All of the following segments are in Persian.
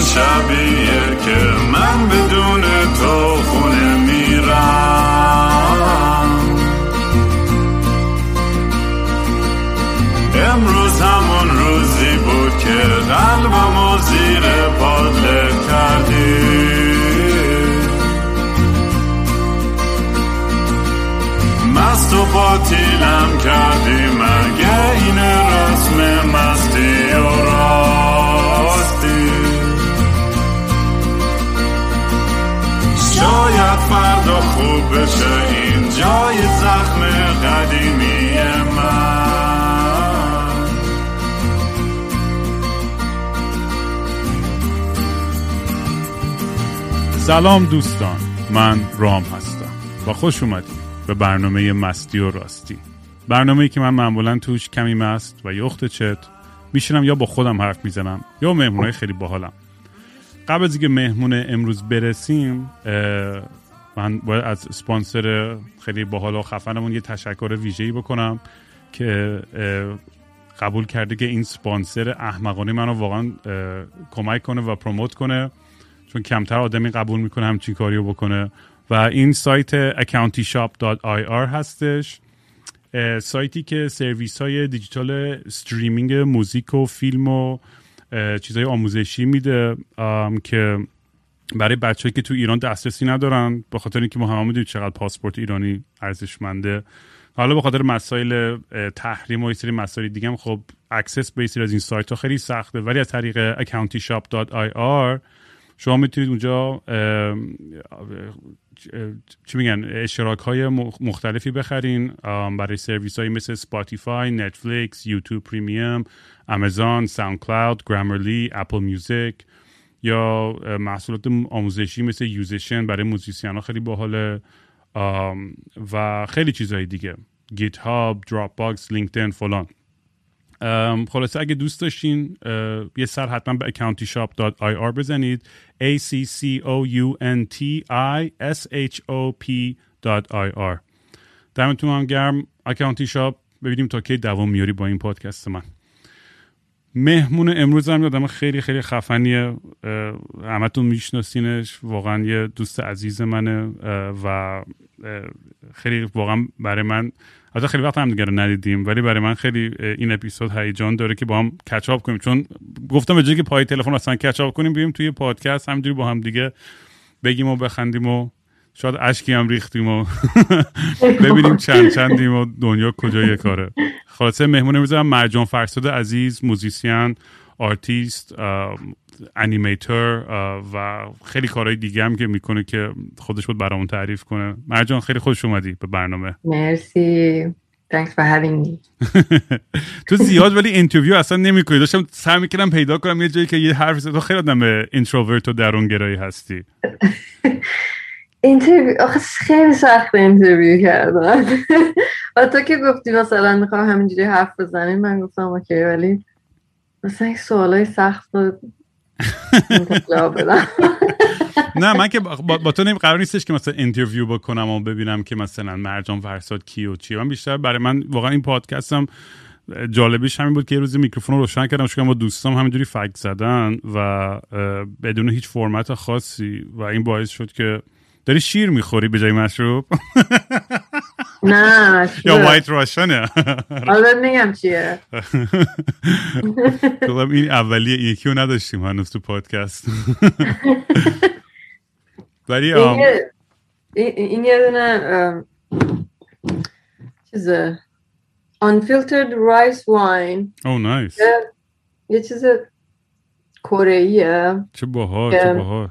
شبیه که من بدون تو سلام دوستان من رام هستم. و خوش اومدید به برنامه مستی و راستی. برنامه که من معمولا توش کمی مست و یخت چت میشینم یا با خودم حرف می‌زنم یا مهمونای خیلی باحالم. قبل از اینکه مهمون امروز برسیم من باید از سپانسر خیلی باحال و خفنمون یه تشکر ویژه‌ای بکنم که قبول کرده که این سپانسر احمقانه منو واقعا کمک کنه و promote کنه. چون کمتر آدمی قبول می‌کنه همچین کاریو بکنه. و این سایت accountishop.ir هستش. سایتی که سرویس های دیجیتال streaming موزیک و فیلم و چیزهای آموزشی میده که برای بچه‌هایی که تو ایران دسترسی ندارن به خاطر اینکه ما همه می‌دونیم چقدر پاسپورت ایرانی ارزشمنده. حالا به خاطر مسائل تحریم و سری مسائل دیگه هم خب access به از این سایت ها خیلی سخته. ولی از طریق accountishop.ir شما می‌تونید اونجا چی میگن اشتراک های مختلفی بخرین برای سرویس های مثل Spotify، Netflix، YouTube Premium، Amazon، SoundCloud، Grammarly، Apple Music یا محصولات آموزشی مثل یوزیشن برای musician ها خیلی باحاله. و خیلی چیزهای دیگه. GitHub، Dropbox، LinkedIn فلان. خلاصه اگه دوست داشتین یه سر حتما به accountishop.ir بزنید. A c c o u n t i s h o p.ir دمتون هم گرم. Accountishop ببینیم تا کی دوام میاری با این پادکست من. مهمون امروز هم یه آدم خیلی خیلی خفنیه. همتون میشناسینش. واقعا یه دوست عزیز منه. و خیلی واقعا برای من حتی خیلی وقت هم دیگه رو ندیدیم. ولی برای من خیلی این اپیزود هیجان داره که با هم catch up کنیم. چون گفتم به جایی که پای تلفن اصلا catch up کنیم بیایم توی پادکست همینجوری با هم دیگه بگیم و بخندیم و شاید اشکی هم ریختیم و ببینیم چند چندیم و دنیا کجای کاره. خلاصه مهمون امروز مرجان فرساد عزیز musician artist animator و خیلی کارهای دیگه هم که می‌کنه که خودش باید برامون تعریف کنه. مرجان خیلی خوش اومدی به برنامه. مرسی. Thanks for having me. تو زیاد ولی interview اصلا نمی‌کنی. داشتم سعی می‌کردم پیدا کنم یه جایی که یه حرف تو خیلی آدم introvert و درونگرایی هستی. interview آخه خیلی سخت interview کردن. و تو که گفتی مثلا می‌خوام همینجوری حرف بزنیم. من گفتم okay ولی مثلا سوالای سخت نه من که با, تو نیم قرار نیستش که مثلا اینترویو بکنم و ببینم که مثلا مرجان فرساد کی و چی. من بیشتر برای من واقعا این پادکستم جالبیش همین بود که یه روزی میکروفون رو روشن کردم. شکم با دوستام همینجوری فکت زدن و بدون هیچ فرمت خاصی و این باعث شد که داری شیر می‌خوری به جای مشروب. نه یا وایت راشنه حالا نگم چیه. این اولیه یکی رو نداشتیم هنوز تو پادکست. ولی این یه دونه چیزه. Unfiltered rice wine. Oh nice. یه چیز کره چه باحال چه باحال.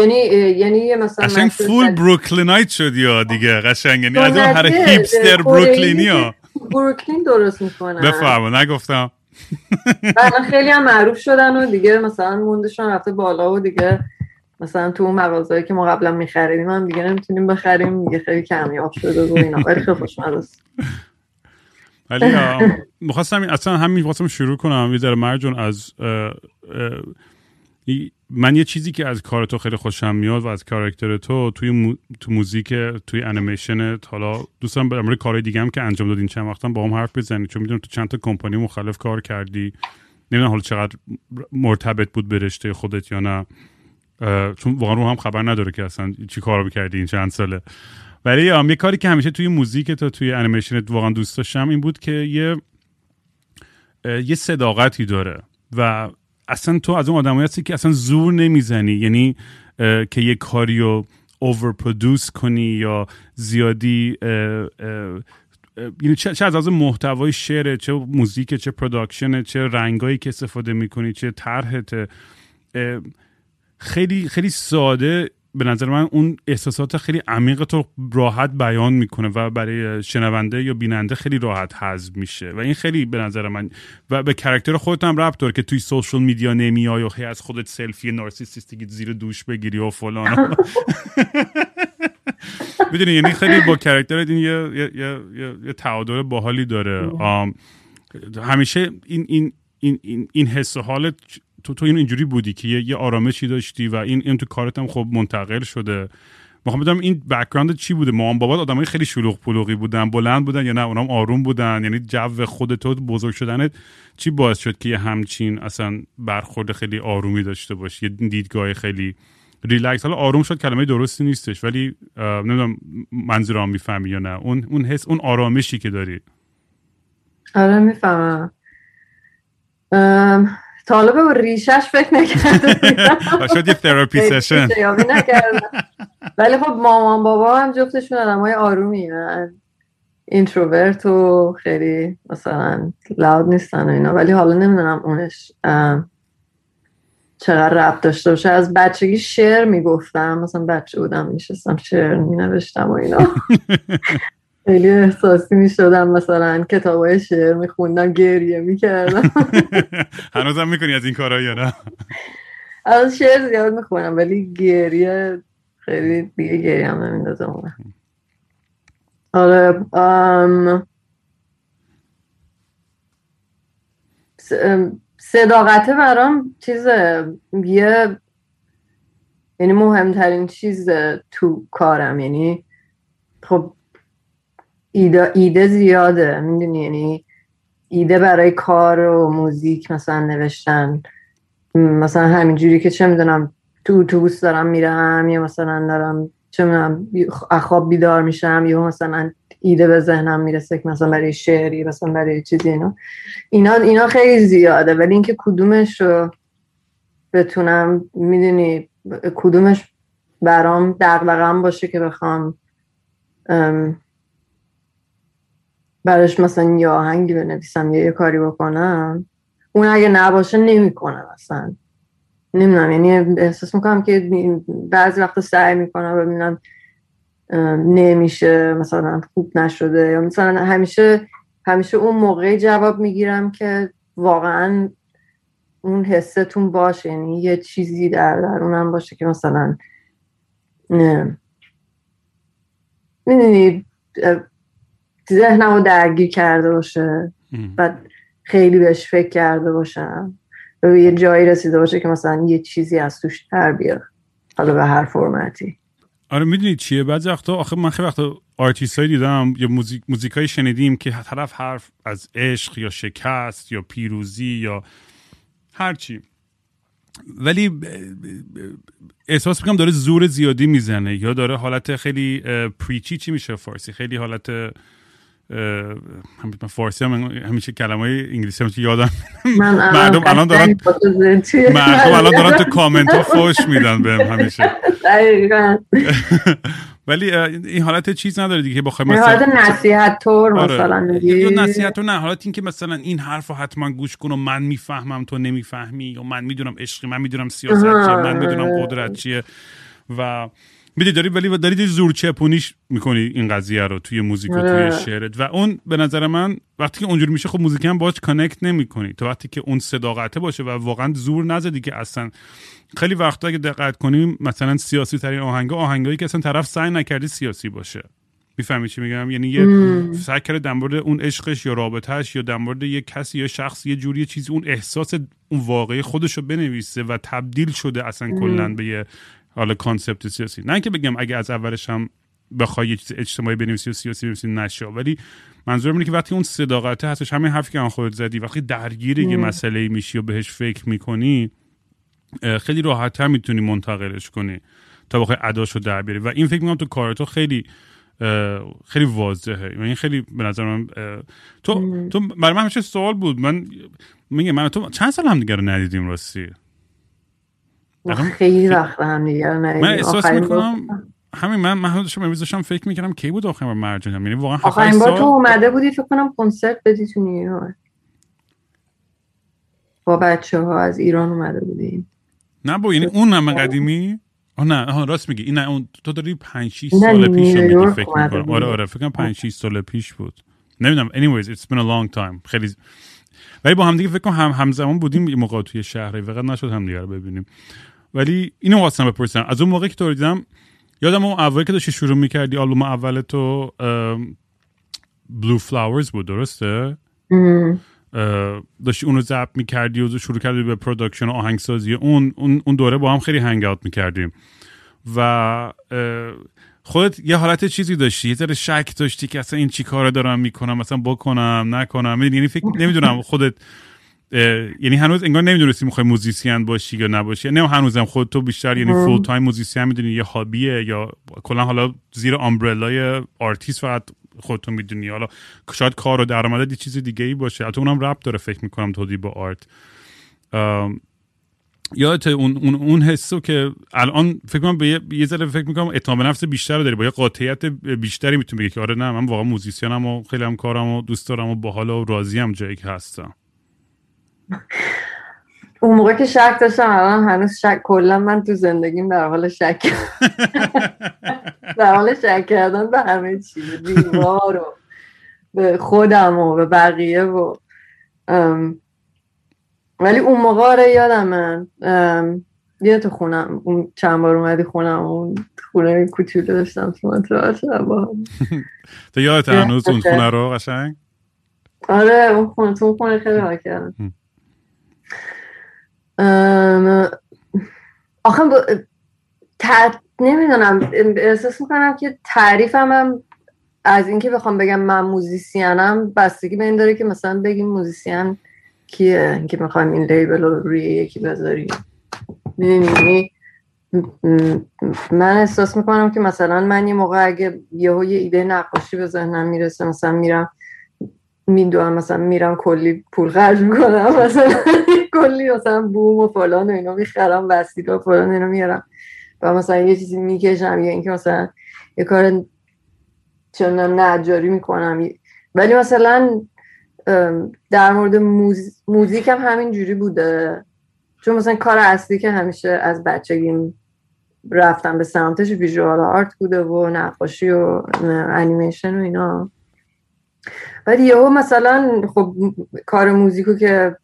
یعنی یعنی یه مثلا قشنگ فول بروکلینایت شد یا دیگه قشنگ. یعنی از اون هر هیپستر بروکلینی ها. بروکلین درست می‌کنن. بفرما نگفتم. بعد خیلی هم معروف شدن و دیگه مثلا موندشون رفته بالا و دیگه مثلا تو اون مغازه‌ای که ما قبلا می‌خریدیم هم دیگه نمی‌تونیم بخریم دیگه خیلی کمیاب شده و اینا. ولی خیلی خوشمزه است. ولی می‌خواستم اصلا همین می‌خواستم شروع کنم. یه ذره مرجون از من یه چیزی که از کار تو خیلی خوشم میاد و از کاراکتر تو توی مو... تو موزیک توی انیمیشن حالا دوستم به کارهای دیگه هم که انجام دادین چند وقتا با هم حرف بزنید چون می‌دونم تو چند تا کمپانی مختلف کار کردی. نمی‌دونم حالا چقدر مرتبط بود به رشته خودت یا نه. چون واقعا رو هم خبر نداره که اصلا چی کار بکردی این چند ساله. ولی یه کاری که همیشه توی موزیک تا توی انیمیشنت واقعا دوست داشتم این بود که یه یه صداقتی داره و اصلا تو از اون آدمایی هستی که اصلا زور نمی‌زنی. یعنی که یه کاری رو overproduce کنی یا زیادی یعنی چه, از از محتوای شعره چه موزیک چه production چه رنگایی که استفاده می‌کنی چه طرحت خیلی خیلی ساده به نظر من اون احساسات خیلی عمیق تو راحت بیان می‌کنه و برای شنونده یا بیننده خیلی راحت هضم میشه. و این خیلی به نظر من و به character خودت هم ربط داره که توی social media نمیای و از خودت سلفی نارسیسیستی زیر دوش بگیری و فلان. می‌دونی یعنی خیلی با character این یه, یه, یه, یه تعادل باحالی داره. همیشه این این این این, این حس حالت تو تو این اینجوری بودی که یه, یه آرامشی داشتی و این این تو کارت هم خب منتقل شده. می‌خوام بدونم این background چی بوده؟ مامان بابات آدمای خیلی شلوغ پلوغی بودن بلند بودن یا نه؟ اونام آروم بودن؟ یعنی جو خود تو بزرگ شدنت چی باعث شد که یه همچین اصلا برخورد خیلی آرومی داشته باشی یه دیدگاه خیلی ریلکس؟ حالا آروم شد کلمه درستی نیستش ولی نمی‌دونم منظورم می‌فهمی یا نه. اون اون حس اون آرامشی که داری. آره می‌فهمم. تا حالا به ریشش فکر نکردم شد یه therapy session ولی خب مامان بابا هم جفتشون آدم های آرومی اینتروورت و خیلی مثلا لاود نیستن و اینا. ولی حالا نمی‌دونم اونش چقدر رب داشته باشه. از بچگی شعر می‌گفتم. مثلا بچه بودم میشستم شعر مینوشتم و اینا. خیلی احساسی می شدم مثلا کتاب های شعر می خوندم گریه می کردم هنوزم می‌کنی از این کارا یا نه؟ از شعر زیاد می خونم ولی گریه خیلی دیگه گریه هم نمیندازم آره صداقته برام چیز یه یعنی مهمترین چیز تو کارم. یعنی خب ایده, ایده زیاده. می‌دونی؟ یعنی ایده برای کار و موزیک مثلا نوشتن. مثلا همینجوری که چه می‌دونم تو اتوبوس دارم میرم یا مثلا دارم چه می‌دونم اخواب بیدار میشم یا مثلا ایده به ذهنم می‌رسه که مثلا برای شعری مثلا برای چیزی اینا اینا اینا خیلی زیاده. ولی اینکه کدومش رو بتونم می‌دونی؟ کدومش برام دغدغم باشه که بخوام براش مثلا یه آهنگی بنویسم یا یه کاری بکنم اون اگه نباشه نمی‌کنم اصلا. نمی‌دونم یعنی احساس می‌کنم که بعضی وقت سعی می‌کنم ببینم نمیشه مثلا خوب نشده یا مثلا همیشه همیشه اون موقعی جواب می‌گیرم که واقعا اون حستون باشه یعنی یه چیزی در درونم باشه که مثلا نه می‌دونی ذهنم رو درگیر کرده باشه. و خیلی بهش فکر کرده باشم. و یه جایی رسیده باشه که مثلا یه چیزی از توش در بیاد حالا به هر فرمتی. آره می‌دونی چیه؟ بعضی وقتا آخه من خیلی وقتا آرتیست های دیدم یا موزیک موزیکای شنیدیم که طرف حرف از عشق یا شکست یا پیروزی یا هرچی ولی احساس می‌کنم داره زور زیادی می‌زنه یا داره حالت خیلی پریچی چی میشه فارسی؟ خیلی حالت من فارسی هم همیشه کلمه های انگلیسی هم یادم مردم الان دارن مردم الان دارن تو کامنت ها فوش میدن بهم همیشه. ولی این حالت چیز نداره دیگه بخوای مثلا حالت نصیحت طور آره. مثلا یا نصیحت طور نه حالت این که مثلا این حرف حتما گوش کن و من می‌فهمم تو نمی‌فهمی یا من می‌دونم عشقی من می‌دونم سیاست چیه من می‌دونم قدرت چیه و میدی داری ولی داری زور چپونیش می‌کنی این قضیه رو توی موزیک و توی آره. شعرت. و اون به نظر من وقتی که اونجور میشه خب موزیک هم باش connect نمی‌کنی. تو وقتی که اون صداقته باشه و واقعا زور نزدی که اصلا خیلی وقتا اگه دقت کنیم مثلا سیاسی ترین آهنگ آهنگایی که اصلا طرف سعی نکردی سیاسی باشه. می‌فهمی چی میگم؟ یعنی یه سعی کرده در مورد اون عشقش یا رابطهش یا در مورد یه کسی یا شخص یه جوری چیزی اون احساس اون واقعی خودش رو بنویسه و تبدیل شده اصلا کلا به یه حالا کانسپت سیاسی. نه که بگم اگه از اولش هم بخوای یه چیز اجتماعی بنویسی و سیاسی بنویسی نشه ولی منظور اینه که وقتی اون صداقته هستش همین حرفی که خودت زدی وقتی درگیر یه مسئله میشی و بهش فکر می‌کنی خیلی راحتتر می‌تونی منتقلش کنی تا بخوای اداشو در بیاری. و این فکر می‌کنم تو کار تو خیلی خیلی واضحه. این یعنی خیلی به نظر من تو تو برای من همیشه سوال بود. من میگه من تو چند سال هم دیگه رو ندیدیم راستی؟ خیلی وقت هم دیگه رو ندیدیم من احساس می‌کنم همین من من داشتم امروز داشتم فکر می‌کردم کی بود آخرین بار مرجان یعنی واقعا آخرین بار تو اومده بودی فکر کنم کنسرت بدی تو نیویورک با بچه ها از ایران اومده بودیم نه با یعنی اون هم قدیمی؟ آه نه آه راست میگی. این اون تو داری 5 6 سال پیش میگی فکر می‌کنم. آره آره فکر کنم 5 6 سال پیش بود. نمی‌دونم anyways it's been a long time. خیلی ولی با هم دیگه فکر کنم هم همزمان بودیم موقع توی شهری فقط نشد هم دیگه رو ببینیم. ولی اینو واسه بپرسم. از اون موقع که تو دیدم یادم اون اولی که داشتی شروع می‌کردی آلبوم اول تو Blue Flowers بود درسته؟ داشتی اونو ضبط می‌کردی و شروع کردی به production و آهنگسازی. اون اون دوره با هم خیلی hang out می‌کردیم. و خودت یه حالت چیزی داشتی یه ذره شک داشتی که اصلا این چی کار دارم می‌کنم مثلا بکنم نکنم. یعنی فکر نمی‌دونم خودت یعنی هنوز انگار نمی‌دونستی می‌خوای musician باشی یا نباشی. نه هنوزم خود تو بیشتر یعنی full time musician می‌دونی یه hobby ه یا کلا حالا زیر umbrella ی artist فقط خودتون می‌دونی. حالا شاید کار و درآمد یه چیز دیگه ای باشه. حتی اونم ربط داره فکر می‌کنم تودی با art یادت اون اون اون حسو که الان فکر کنم به یه ذره فکر می‌کنم اعتماد نفس بیشتر داری. با یه قاطعیت بیشتری می‌تونی بگی که آره نه من واقعا موزیسینم و خیلی هم کارم و دوست دارم و باحال و راضی هم جایی که هستم. اون موقع که شک داشتم الان هنوز شک کلا من تو زندگیم در حال شک در حال شک کردن به همه چیز دیوار و به خودم و به بقیه و ولی اون موقع آره یادم من یه تو خونم اون چند بار اومدی خونم اون خونه کوچولو داشتم تو با تو یادت هنوز اون خونه رو قشنگ؟ آره اون خونه تو اون خونه خیلی حال کردم. آخه با... نمی‌دونم احساس می‌کنم که تعریفم هم از اینکه بخوام بگم من موزیسینم بستگی به این داره که مثلا بگیم musician کیه اینکه می‌خوایم این لیبل رو روی یکی بذاریم. می‌دونی؟ من احساس می‌کنم که مثلا من یه موقع اگه یهو یه ایده نقاشی به ذهنم می‌رسه مثلا میرم می‌دونم مثلا میرم کلی پول خرج می‌کنم مثلا کلی مثلا بوم و فلان و اینا می‌خرم وسیله و فلان اینا میارم. و مثلا یه چیزی می‌کشم یا اینکه مثلا یه کار چون نجاری می‌کنم. ولی مثلا در مورد موز... موزیک هم همین جوری بوده. چون مثلا کار اصلی که همیشه از بچگیم رفتم به سمتش ویژوال آرت بوده و نقاشی و انیمیشن و اینا. ولی یهو مثلا خب کار موزیکو که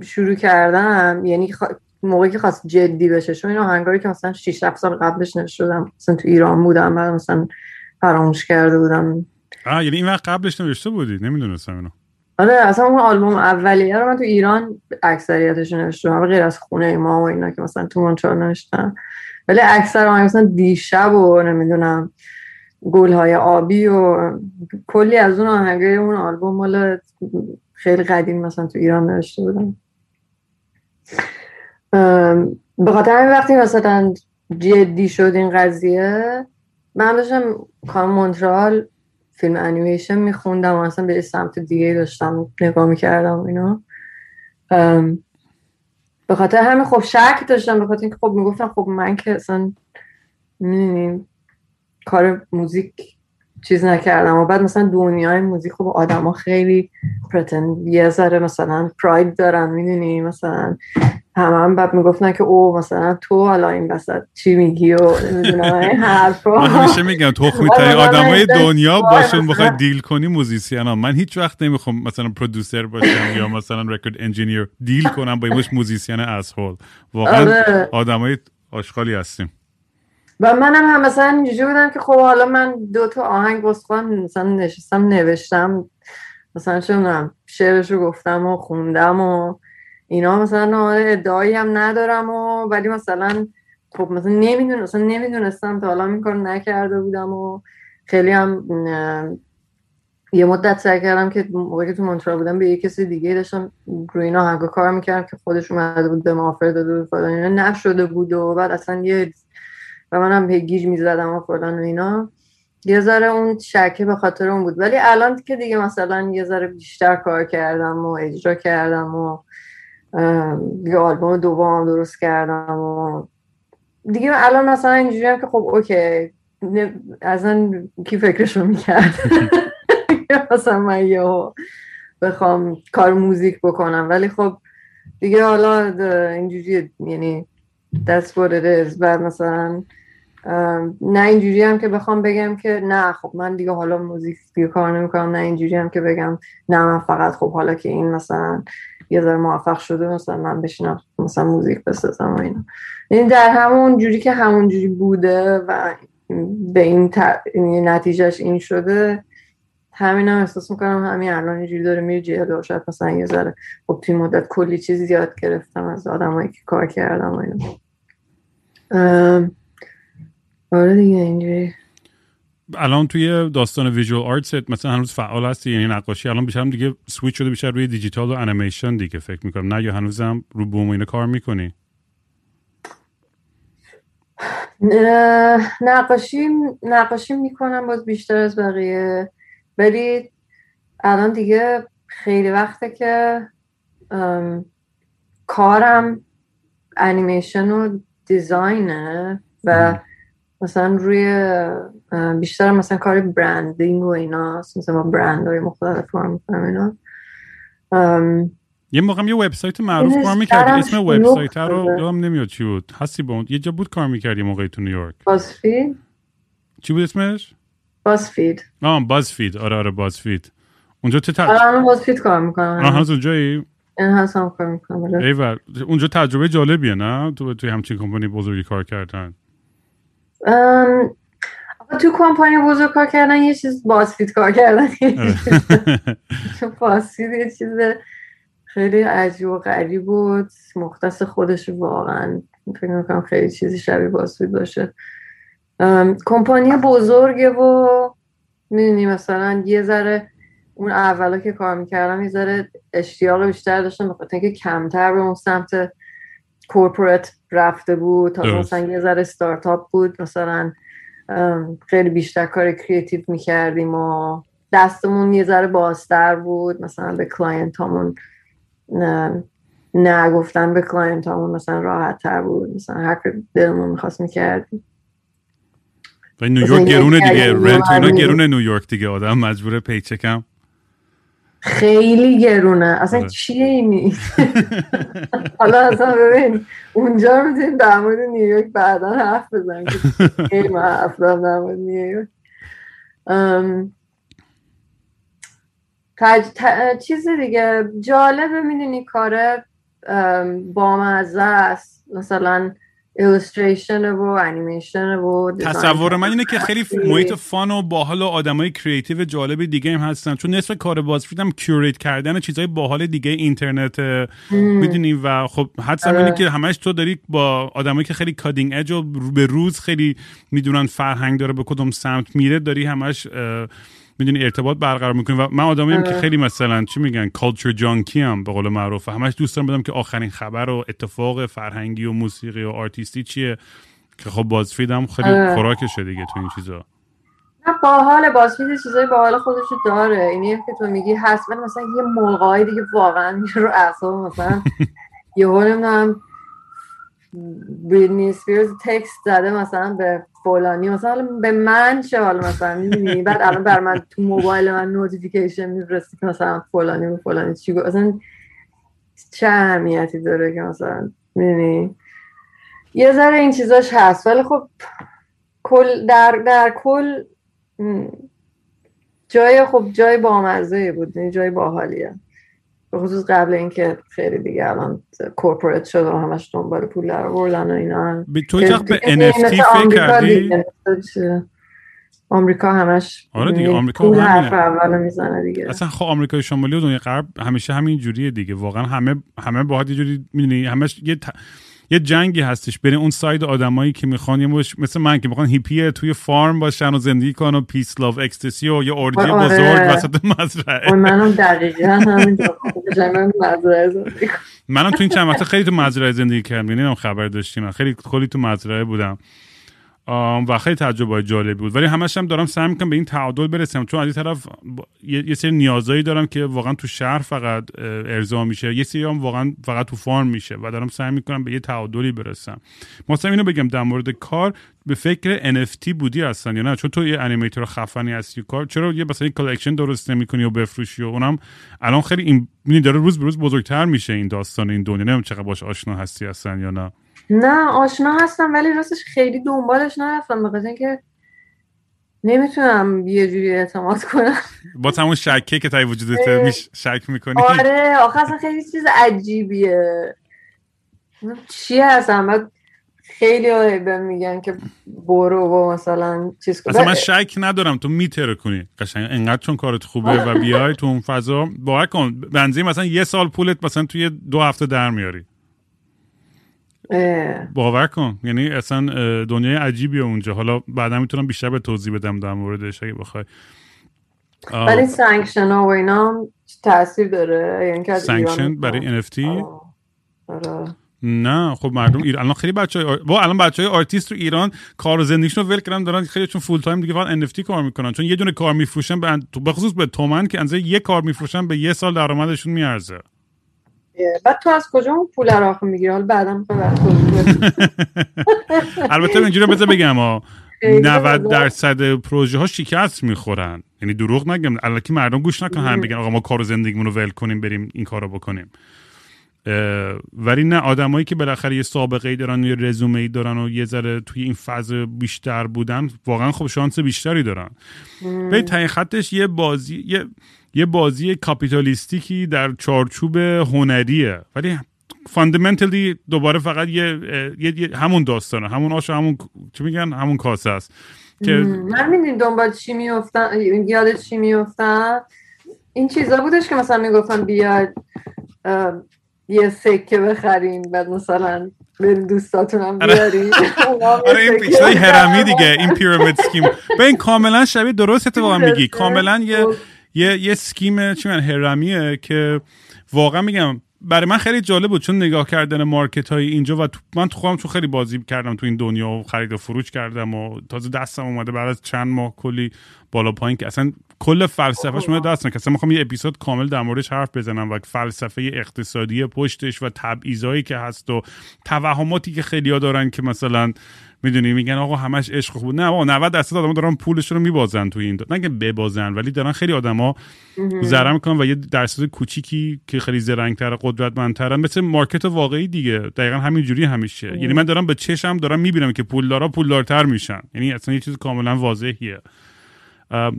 شروع کردم. یعنی موقعی که خواست جدی بشه چون این آهنگاری که مثلا 6 7 سال قبلش نشدم مثلا تو ایران بودم بعد مثلا فراموش کرده بودم. آه یعنی این وقت قبلش نوشته بودی؟ نمی‌دونستم اینو. آره اصلا اون آلبوم اولیه رو من تو ایران اکثریتش نوشتم غیر از خونه ما و اینا که مثلا تو مونترال نوشتم. ولی اکثر آهنگ مثلا دیشب و نمی‌دونم گلهای آبی و کلی از اون آهنگای اون آلبوم مال خیلی قدیم مثلا تو ایران نوشته بودم. به خاطر همین وقتی مثلا جدی شد این قضیه من داشتم کام مونترال فیلم انیمیشن میخوندم و اصلا به سمت دیگه داشتم نگاه می‌کردم اینا. به خاطر همین خب شک داشتم به خاطر اینکه خب می‌گفتم خب من که اصلا کار موزیک چیز نکردم. و بعد مثلا دنیای موزیک خب آدم ها خیلی پرتن یه ذره مثلا پراید دارن می‌دونی؟ مثلا همه هم بعد می‌گفتن که او مثلا تو حالا این وسط چی میگی و نمی‌دونم این حرفا. من همیشه میگم tough ترین آدم های دنیا باشون بخوای deal کنی musician ها من هیچ وقت نمی‌خوام مثلا producer باشم یا مثلا record engineer deal کنم با یه musician asshole واقعا آره. آدم های آشغالی هستیم. و منم هم مثلا اینجوری بودم که خب حالا من دو تا آهنگ بسخوان مثلا نشستم نوشتم مثلا چه شعرش رو گفتم و خوندم و اینا. مثلا ادعایی هم ندارم و ولی مثلا خب مثلا نمی‌دونم مثلا نمی‌دونستم تا حالا این کار نکرده بودم و خیلی هم یه مدت سعی کردم که موقعی تو مونترال بودم به یه کسی دیگه داشتم روی این آهنگا کار می‌کردم که خودش اومده بود به ما آفر داده بود فلان نشده بود و بعد اصلا یه و منم به گیج می‌زدم و فلان و اینا. یه ذره اون شکه به خاطر اون بود. ولی الان که دیگه مثلا یه ذره بیشتر کار کردم و اجرا کردم و یه آلبوم دوم درست کردم و دیگه الان مثلا اینجوری هم که خب اوکی اصلا کی فکرشو می‌کرد؟ مثلا من یه بخوام کار موزیک بکنم. ولی خب دیگه حالا اینجوری یعنی that's what it is مثلا نه اینجوری هم که بخوام بگم که نه خب من دیگه حالا موزیک دیگه کار نمی‌کنم نه اینجوری هم که بگم نه من فقط خب حالا که این مثلا یه ذره موفق شده مثلا من بشینم مثلا موزیک بسازم و اینا. یعنی در همون جوری که همون جوری بوده و به این یعنی نتیجهش این شده همین هم احساس می‌کنم همین الان اینجوری داره میره جلو شاید مثلا یه ذره خب توی مدت کلی چیز زیاد گرفتم از آدمایی که کار کردم و اینا. آره دیگه اینجوری. الان توی داستان visual arts مثلا هنوز فعال هستی؟ یعنی نقاشی الان بیشتر دیگه سویچ شده بیشتر روی دیجیتال و انیمیشن دیگه فکر می‌کنم. نه یا هنوزم رو بوم اینا کار می‌کنی؟ نقاشی نقاشی می‌کنم باز بیشتر از بقیه. ولی الان دیگه خیلی وقته که کارم انیمیشن و دیزاینه و مثلا روی بیشتر مثلا کار برندینگ و اینا مثلا برند های مختلف کار می‌کنم اینا. یه موقع یه وبسایت معروف کار می‌کردی. اسم وبسایت رو یادم نمیاد چی بود. هستی با یه جا بود کار می‌کردی موقعی تو نیویورک. بازفید چی بود اسمش؟ بازفید آه بازفید آره آره بازفید اونجا تو آره بازفید کار می‌کنم. آه هنوز اونجایی این هستم کار می‌کنم آره. ایول اونجا تجربه جالبیه نه؟ تو توی همچین کمپانی بزرگی کار کردن. تو کمپانی بزرگ کار کردن یه چیز بازفید کار کردن بازفید یه چیز خیلی عجیب و غریب بود. مختص خودش واقعا فکر می‌کنم خیلی چیزی شبیه BuzzFeed باشه. کمپانی بزرگه و می‌دونی مثلا یه ذره اون اولا که کار می‌کردم یه ذره اشتیاق بیشتر داشتم بخاطر اینکه کمتر به اون سمت corporate رفته بود تا مثلا یه ذره ستارتاپ بود مثلا خیلی بیشتر کار creative می‌کردیم و دستمون یه ذره بازتر بود. مثلا به client همون نه گفتن به client همون مثلا راحت تر بود. مثلا هر دلمون می‌خواست می‌کردیم. و نیویورک گرونه دیگه. rent اینا گرونه نیویورک دیگه. آدم مجبور paycheck م خیلی گرونه. اصلا آره. چیه اینی حالا اصلا ببین اونجا می‌تونیم در مورد نیویورک بعدا حرف بزنیم خیلی من حرف در مورد نیویورک تج... چیز دیگه جالبه می‌دونی کار بامزه است. مثلا illustration و انیمیشن و تصور من اینه که خیلی محیط fun و باحال و آدمای creative جالب دیگه هم هستن. چون نصف کار BuzzFeed هم curate کردن چیزای باحال دیگه اینترنت می‌دونی؟ و خب حدسم اینه که همش تو داری با آدمایی که خیلی cutting edge و به روز خیلی می‌دونن فرهنگ داره به کدوم سمت میره داری همش می‌دونی ارتباط برقرار می‌کنی و من آدمیم که خیلی مثلا چی میگن؟ culture junkie هم به قول معروف. همش دوست دارم بدونم که آخرین خبر و اتفاق فرهنگی و موسیقی و آرتیستی چیه؟ که خب بازفید هم خیلی خوراکشه دیگه تو این چیزا. نه باحال. BuzzFeed چیزای باحال خودش داره. اینی که تو میگی هست من مثلا یه موقعی دیگه واقعا رو اعصاب مثلا. یه نمی‌دونم Britney Spears text زده مثلا به فلانی مثلا به من چه حالا مثلا می‌دونی؟ بعد الان بر من تو موبایل من notification میفرستی که مثلا فلانی به فلانی چی گفت اصلا چه اهمیتی داره که مثلا می‌دونی؟ یه ذره این چیزاش هست ولی خب کل در در کل جای خب جای بامزه بود یعنی جای باحالیه. خصوص قبل اینکه خیلی دیگه الان کورپوریت شد و همش دنبال پول در بردن و اینا. به تو به NFT فکر کردی؟ آمریکا همش آره دیگه آمریکا حرف اول می‌زنه دیگه. اصلا خب آمریکای شمالی و دنیای غرب همیشه همین جوریه دیگه. واقعا همه همه باهات یه جوری می‌دونی همش یه ت... یه جنگی هستش بین اون side آدمایی که می‌خوان یه. مثل من که می‌خوان هیپی توی farm باشن و زندگی کنن و peace love ecstasy و یه orgy آره. بزرگ وسط مزرعه منم دقیقا کنم. منم تو این چند وقته خیلی تو مزرعه زندگی کردم یعنی خبر داشتیم خیلی کلی تو مزرعه بودم و خیلی تجربه جالبی بود. ولی همش هم دارم سعی می‌کنم به این تعادل برسم چون از این طرف یه, سری نیازایی دارم که واقعا تو شهر فقط ارضا میشه. یه سری هم واقعا فقط تو farm میشه و دارم سعی می‌کنم به یه تعادلی برسم. مثلا اینو بگم در مورد کار به فکر NFT بودی هستن یا نه؟ چون تو یه animator خفنی هستی کار چرا یه مثلا collection درست نمی‌کنی و بفروشی و اونم الان خیلی این داره روز به روز بزرگتر میشه این داستان این دنیا. نمی‌دونم چقدر باش آشنا هستی هستن یا نه. نه آشنا هستم ولی راستش خیلی دنبالش نرفتم به خاطر اینکه نمی‌تونم یه جوری اعتماد کنم. با همون شکه که تای وجودت. میش شک می‌کنی. آره آخه اصلا خیلی چیز عجیبیه. چی هستم خیلی بهم میگن که برو و مثلا چیز کن. اصلا من شک ندارم تو میتره کنی قشنگ انقدر چون کارت خوبه و بیای تو اون فضا باور کن بنزین مثلا یه سال پولت مثلا توی دو هفته در میاری. باور کن. یعنی اصلا دنیای عجیبیه اونجا. حالا بعدا می‌تونم بیشتر به توضیح بدم در موردش اگه بخوای. ولی sanction ها و اینا تاثیر داره. یعنی sanction. برای NFT. آره. نه. خب مردم ایران الان خیلی بچه های با الان بچه های آرتیست تو ایران کار و زندگیشون رو ول کردن دارن خیلی چون full time دیگه فقط NFT کار می‌کنن. چون یه دونه کار میفروشن به بخصوص به تومن که اندازه یه کار میفروشن به یه سال درآمدشون میارزه. بعد تو از کجا اون پول رو می‌گیری؟ حالا بعدا بدم. البته اینجوری بذار بگم ها خیلی 90 بزرگ. درصد پروژه ها شکست می‌خورن. یعنی دروغ نگم الکی مردم گوش نکن هم بگن آقا ما کار زندگیمون رو ول کنیم بریم این کارو بکنیم. ولی نه آدمایی که بالاخره یه سابقه ای دارن یه رزومه ای دارن و یه ذره توی این فاز بیشتر بودن واقعا خب شانس بیشتری دارن. به تای خطش یه بازی یه یه بازی کاپیتالیستیکی در چارچوب هنریه. ولی فاندامنتلی دوباره فقط یه, یه, یه همون داستانه. همون آش همون چی میگن؟ همون کاسه است. که من دنبال چی میفتن یاد چی میفتن این چیزا بودش که مثلا می‌گفتن بیاید اه، یه سکه بخرین بعد مثلا به دوستاتونم آره. بیارین هم یه آره این. هرمی دیگه این پیرامید سکیم. به این کاملا شبیه درست اتفاقا میگی. کاملا یه یه یه سکیم چی میگن هرمیه که واقعا میگم برای من خیلی جالب بود چون نگاه کردن مارکت های اینجا و تو من تو خودم چون خیلی بازی کردم تو این دنیا و خرید و فروش کردم و تازه دستم اومده بعد از چند ماه کلی بالا پایین که اصلا کل فلسفهش اومده دستم که اصلا می‌خوام یه اپیزود کامل در موردش حرف بزنم و فلسفه اقتصادی پشتش و تبعیضایی که هست و توهماتی که خیلیا دارن که مثلا می‌دونی؟ میگن آقا همش عشق خوب نه آقا 90 درصد آدم دارن پولشون رو میبازن تو این دا. نه که ببازن ولی دارن خیلی آدما ضرر می‌کنن و یه درصد کوچیکی که خیلی زرنگتر قدرتمندترن مثل مارکت واقعی دیگه. دقیقا همین جوری همیشه یعنی من دارم به چشم دارم می‌بینم که پولدارا پولدارتر میشن. یعنی اصلا یه چیز کاملا واضحیه.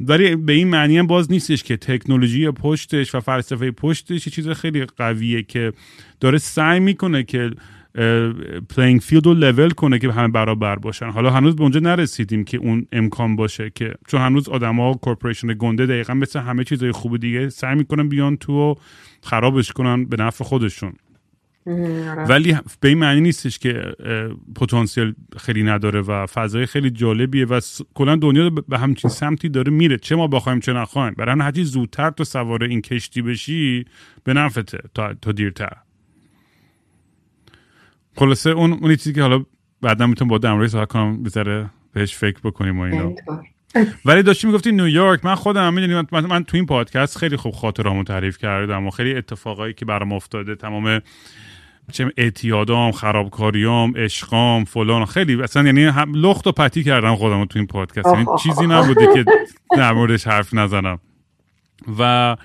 ولی به این معنی هم باز نیستش که تکنولوژی پشتش و فلسفه پشتش یه چیز خیلی قویه که داره سعی می‌کنه که playing field رو لول کنه که همه برابر باشن. حالا هنوز به اونجا نرسیدیم که اون امکان باشه که چون هنوز آدما corporation گنده دقیقا مثل همه چیزای خوب دیگه سعی می‌کنن بیان تو و خرابش کنن به نفع خودشون. آره. ولی به این معنی نیستش که پتانسیل خیلی نداره و فضای خیلی جالبیه و کلا دنیا به همچین سمتی داره میره. چه ما بخوایم چه نخوایم. برای هرچی زودتر تو سوار این کشتی بشی به نفته تا, تا دیرتر. خلاصه اون اون چیزی که حالا بعدا می‌تونم با دمروی صحبت کنم بذاره بهش فکر بکنیم و اینا. ولی داشتی می‌گفتی نیویورک. من خودم می‌دونی من, من تو این پادکست خیلی خوب خاطرامو تعریف کردم و خیلی اتفاقایی که برام افتاده تمام چه اعتیادام خرابکاریام عشقام فلان خیلی اصلا یعنی هم لخت و پتی کردم خودم تو این پادکست. یعنی. چیزی نبوده که در موردش حرف نزنم. و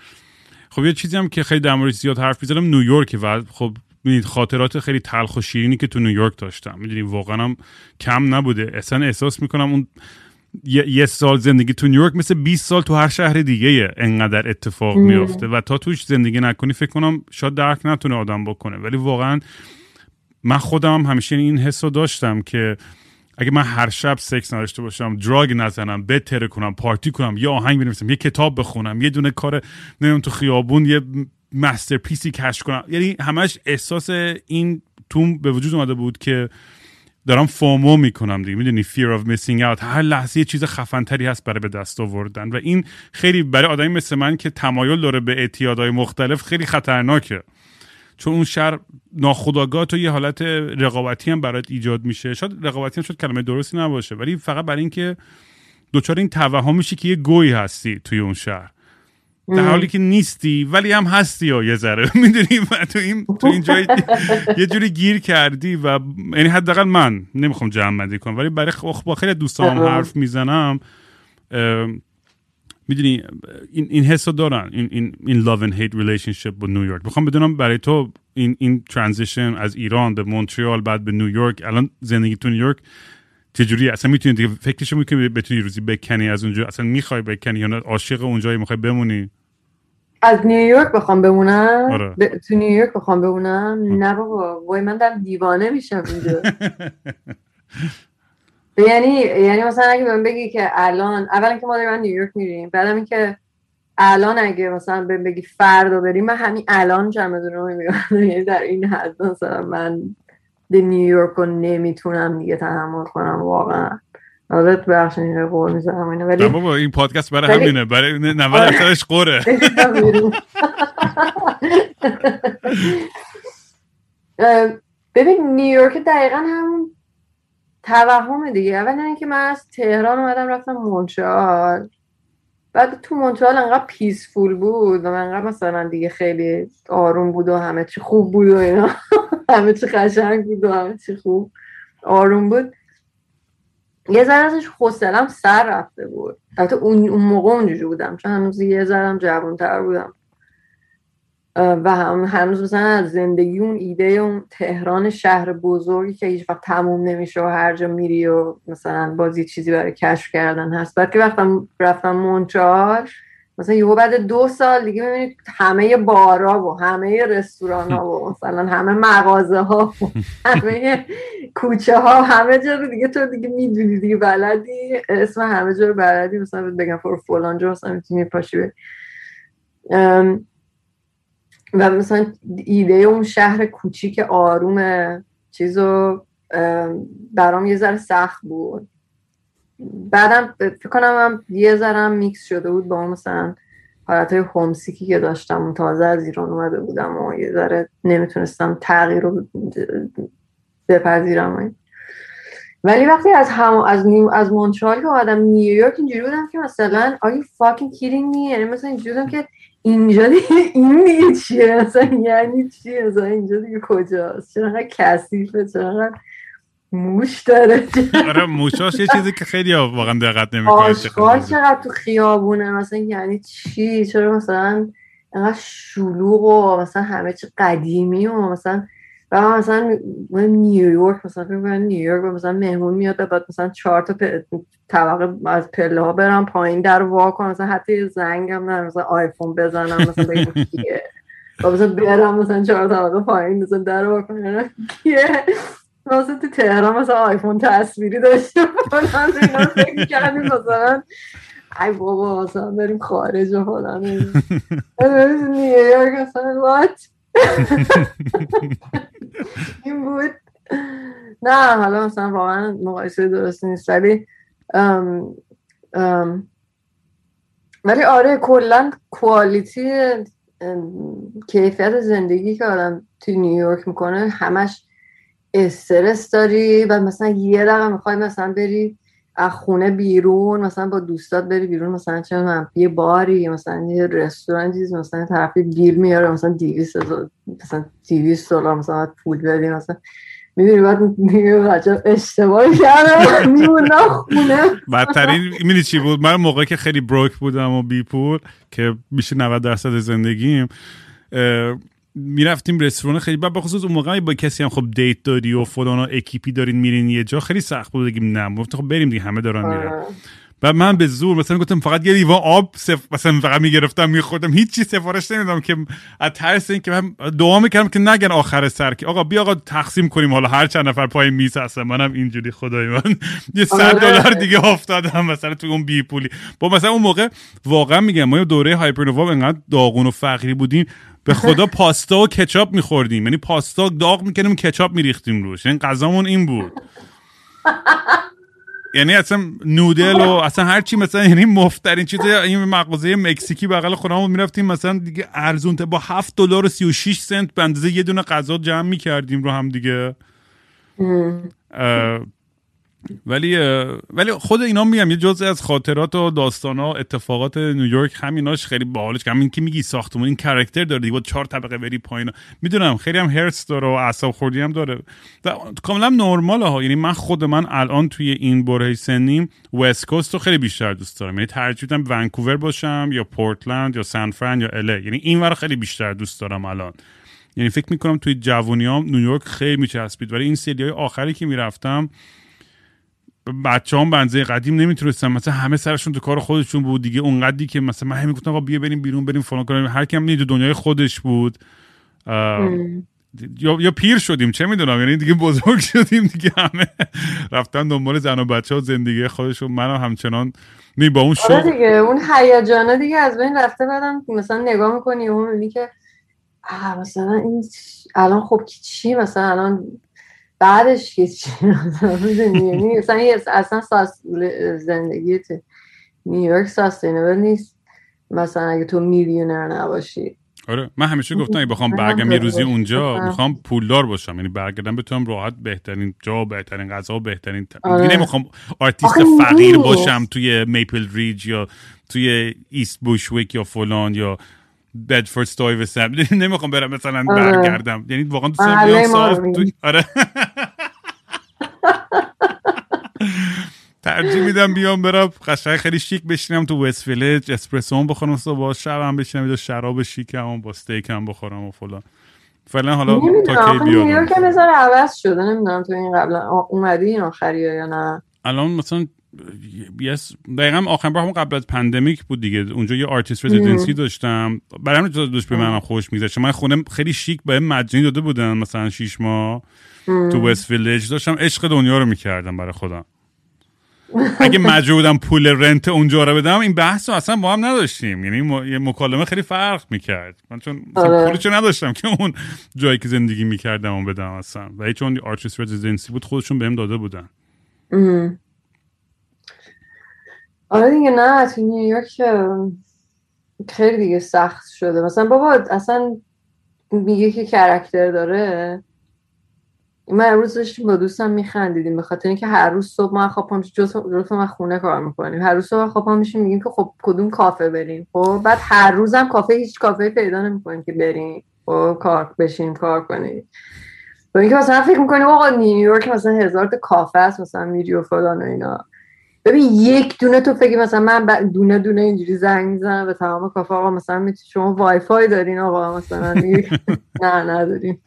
خب یه چیزی هم که خیلی در موردش زیاد حرف می‌زنم نیویورک. و خب می‌دونید خاطرات خیلی تلخ و شیرینی که تو نیویورک داشتم. می‌دونی واقعا هم کم نبوده. اصلا احساس می‌کنم اون یه, یه سال زندگی تو نیویورک مثل 20 سال تو هر شهر دیگه انقدر اتفاق میفته و تا توش زندگی نکنی فکر کنم شاید درک نتونه آدم بکنه. ولی واقعا من خودم همیشه این حس رو داشتم که اگه من هر شب سکس نداشته باشم دراگ نزنم بتره کنم پارتی کنم یه آهنگ بنویسم یه کتاب بخونم یه دونه کار نمی‌دونم تو خیابون یه مستر پیسی کش کنم. یعنی همش احساس این تو به وجود اومده بود که دارم فومو می‌کنم دیگه. می‌دونی fear of missing out. هر لحظه یه چیز خفنتری هست برای به دست آوردن. و این خیلی برای آدمی مثل من که تمایل داره به اعتیادهای مختلف خیلی خطرناکه. چون اون شهر ناخداگاه تو یه حالت رقابتی هم برات ایجاد میشه. شاید رقابتی هم شد کلمه درستی نباشه ولی فقط برای اینکه دوچار این توهم میشه که یه گوی هستی توی اون شهر. در حالی که نیستی ولی هم هستی یا یه ذره. می‌دونی؟ تو این تو این جای یه جوری گیر کردی و یعنی حداقل من نمی‌خوام جمع بندی کنم ولی برای با خیلی دوستان حرف می‌زنم می‌دونی؟ این این حسو دارن. این این این love and hate relationship با نیویورک. می‌خوام بدونم برای تو این این ترانزیشن از ایران به مونترال بعد به نیویورک الان زندگی تو نیویورک چجوری اصلا می‌تونی دیگه فکرشو می‌کنی بتونی روزی بکنی از اونجا؟ اصلا می‌خوای بکنی یا عاشق اونجایی می‌خوای بمونی؟ از نیویورک بخوام بمونم. آره. ب... تو نیویورک بخوام بمونم. نه بابا. وای من دارم دیوانه میشم اینجا. یعنی یعنی مثلا اگه بهم بگی که الان اولا که ما داریم نیویورک میریم بعدم اینکه الان اگه مثلا بهم بگی فردا بریم من همین الان چمدون رو یعنی در این حد مثلا من نیویورک رو نمی‌تونم دیگه تحمل کنم واقعا. حالت بخش اینه قول می‌زنم اینه ولی بابا این پادکست برای همینه. برای 90 درصدش قره. ببین نیویورک دقیقا همون توهم دیگه. اولا اینکه من از تهران اومدم رفتم مونترال. بعد تو مونترال انقدر پیسفول بود و انقدر مثلا دیگه خیلی آروم بود و همه چی خوب بود و اینا. همه چی قشنگ بود و همه چی خوب. آروم بود. یه ذره ازش حوصلم سر رفته بود. البته اون اون موقع اونجوری بودم. چون هنوز یه ذرم جوانتر بودم. و هم هنوز مثلا از زندگی اون ایده اون تهران شهر بزرگی که هیچ وقت تموم نمیشه و هر جا میری و مثلا بازی چیزی برای کشف کردن هست. بعد که وقتم رفتم مونترال مثلا یهو بعد دو سال دیگه می‌بینید همه بارا و همه رستوران ها و مثلا همه مغازه ها و همه کوچه ها همه جا رو دیگه تو دیگه می‌دونی دیگه بلدی. اسم همه جا رو بلدی. مثلا بگم فلان جا مثلا می‌تونی پاشی و مثلا ایده اون شهر کوچیک آروم چیزو برام یه ذره سخت بود. بعدم فکر کنم هم یه ذره میکس شده بود با مثلا حالت های همسیکی که داشتم. و تازه از ایران اومده بودم و یه ذره نمی‌تونستم تغییر رو بپذیرم. ولی وقتی از هم از نیو از مونترال که اومدم نیویورک اینجوری بودم که مثلا you fucking kidding me یعنی مثلا اینجوری بودم که اینجا دیگه این دیگه چیه؟ مثلا یعنی چیه مثلا اینجا دیگه کجاست؟ چرا کثیفه چرا موش داره؟ آره موشاش یه چیزی که خیلی واقعا دقت نمی‌کنه آشغال چقدر تو خیابونه؟ مثلا یعنی چی؟ چرا مثلا انقدر شلوغ و مثلا همه چی قدیمی و مثلا و مثلا نیویورک مثلا فکر نیویورک مثلا مهمون میاد بعد مثلا چهار تا طبقه از پله ها برم پایین در وا کنم مثلا حتی زنگم نه مثلا آیفون بزنم مثلا بگم کیه. و مثلا برم مثلا چهار طبقه پایین مثلا در وا کنم کیه مثلا تو تهران مثلا آیفون تصویری داشته اینا فکر کردیم مثلا. ای بابا مثلا بریم خارج و فلان. نیویورک مثلا وات این بود. نه حالا مثلا واقعا مقایسه درست نیست. ولی ام ام ولی آره کلا کوالیتی کیفیت زندگی که آدم توی نیویورک می‌کنه همش استرس داری و مثلا یه دقیقه می‌خوای مثلا بری از خونه بیرون مثلا با دوستات بری بیرون مثلا چه یه باری مثلا یه رستوران چیز مثلا طرفی بیل میاره مثلا 200 مثلا 200 دلار مثلا پول بدی مثلا می‌دونی بعد میگه اشتباهی کردم خونه. بدترین می‌دونی چی بود؟ من موقعی که خیلی بروک بودم و بی پول که میشه 90 درصد زندگیم می‌رفتیم رستوران خیلی بعد بخصوص اون موقع با کسی هم خب دیت داری و فلان اکیپی دارین میرین یه جا خیلی سخت بود بگیم نه. خب بریم دیگه همه دارن میرن. و من به زور مثلا گفتم فقط یه لیوان آب سف... مثلا فقط می‌گرفتم میخوردم. هیچ سفارش نمیدم که از ترس این که من دعا می‌کردم که نگن آخر سر که آقا بیا آقا تقسیم کنیم حالا هر چند نفر پای میز هستم منم اینجوری خدای من. یه صد آره. دلار دیگه افتادم مثلا تو اون بی پولی. با مثلا اون موقع واقعا میگم ما یه دوره هایپرنووا انقدر داغون و فقیری بودیم. به خدا پاستا و کچاپ میخوردیم. یعنی پاستا داغ می‌کنیم کچاپ میریختیم روش. یعنی غذامون این بود. یعنی اصلا نودل و اصلا هر چی مثلا یعنی مفترین چیز این مغازه مکزیکی بغل خونمون می‌رفتیم مثلا دیگه ارزون با 7 دلار و 36 سنت به اندازه یه دونه غذا جمع می‌کردیم رو هم دیگه. ولی ولی خود اینا میگم یه جزء از خاطرات و داستان ها اتفاقات نیویورک همیناش خیلی باحالش همین که میگی ساختمون این کرکتر داره دیگه چهار طبقه بری پایین. می‌دونم خیلی هم هرس داره و اعصاب خوردی هم داره. کاملا نرماله ها. یعنی من خود من الان توی این برهه سنیم وست کوست رو خیلی بیشتر دوست دارم. یعنی ترجیح میدم ونکوور باشم یا پورتلند یا سان یا اله یعنی این خیلی بیشتر دوست دارم الان. یعنی فکر می‌کنم توی جوونیام نیویورک خیلی میچسبید. ولی این سری های آخری که می‌رفتم بچه هم بنزه قدیم نمی‌تونستن. مثلا همه سرشون تو کار خودشون بود. دیگه اونقدری که مثلا من همین گفتم آقا بیا بریم بیرون بریم فلان کنیم هر کیم نیدو دنیای خودش بود. یا یا پیر شدیم چه می‌دونم. یعنی دیگه بزرگ شدیم دیگه همه رفتن دنبال زن و بچه ها زندگی خودشون. منم همچنان می با اون آره شغل دیگه اون هیجانه دیگه از بین رفته بعدم مثلا نگاه می‌کنی اون می‌بینی که مثلا این الان خب کی- چی؟ مثلا الان بعدش که چی؟ یعنی اصلا sus زندگی تو نیویورک sustainable نیست مثلا اگه تو میلیونر نباشی آره من همیشه گفتم اگه بخوام برگم یه روزی اونجا. می‌خوام پولدار باشم یعنی برگردم بتونم راحت بهترین جا بهترین غذا بهترین. آره. نمی‌خوام آرتیست فقیر. باشم توی Maple Ridge یا توی East Bushwick یا فلان یا Bedford-Stuyvesant نمی‌خوام برم مثلا آره. برگردم. یعنی واقعا بیام میگی. توی- آره. ترجیح میدم بیام برم. قشنگ خیلی شیک بشینم تو وست ویلج اسپرسو بخورم صبح. بعد شب هم بشینم یه شراب شیکم و با استیک هم بخورم و فلان. فعلا حالا تا کی آخه نیویورک نظر عوض شده. نمی‌دونم تو این قبلا اومدی این آخری یا نه. الان مثلا یس دقیقا آخرین بار همون قبل از پندمیک بود دیگه. اونجا یه آرتیست رزیدنسی داشتم. برای همین دوست به منم خوش میگذشت. من خونه خیلی شیک به مجانی داده بودن مثلا شیش ماه تو وست ویلج داشتم عشق دنیا رو می‌کردم برای خودم. اگه مجبور بودم پول رنت اونجا رو بدم این بحث رو اصلا با هم نداشتیم. یعنی م- یه مکالمه خیلی فرق می‌کرد. من چون آره. پولشو نداشتم که اون جایی که زندگی می‌کردم اون بدم اصلا. و چون آرتیست رزیدنسی بود خودشون بهم داده بودن. ام. آره دیگه نه تو نیویورک خیلی دیگه سخت شده. مثلا بابا اصلا میگه که کرکتر داره. من امروز داشتیم با دوستم میخندیدیم به خاطر اینکه هر روز صبح ما خواب پا میشیم. جز ما خونه کار می‌کنیم. هر روز صبح خواب میشیم میگیم که خب کدوم کافه بریم؟ خب بعد هر روزم کافه هیچ کافه پیدا نمی‌کنیم که بریم. خب کار بشیم کار کنیم. و اینکه مثلا فکر می‌کنیم آقا نیویورک مثلا هزار تا کافه است مثلا میری و فلان و اینا. ببین یک دونه تو فکر مثلا من دونه دونه اینجوری زنگ می‌زنم به تمام کافه آقا مثلا می‌تونی شما وای فای دارین آقا مثلا نه نداریم.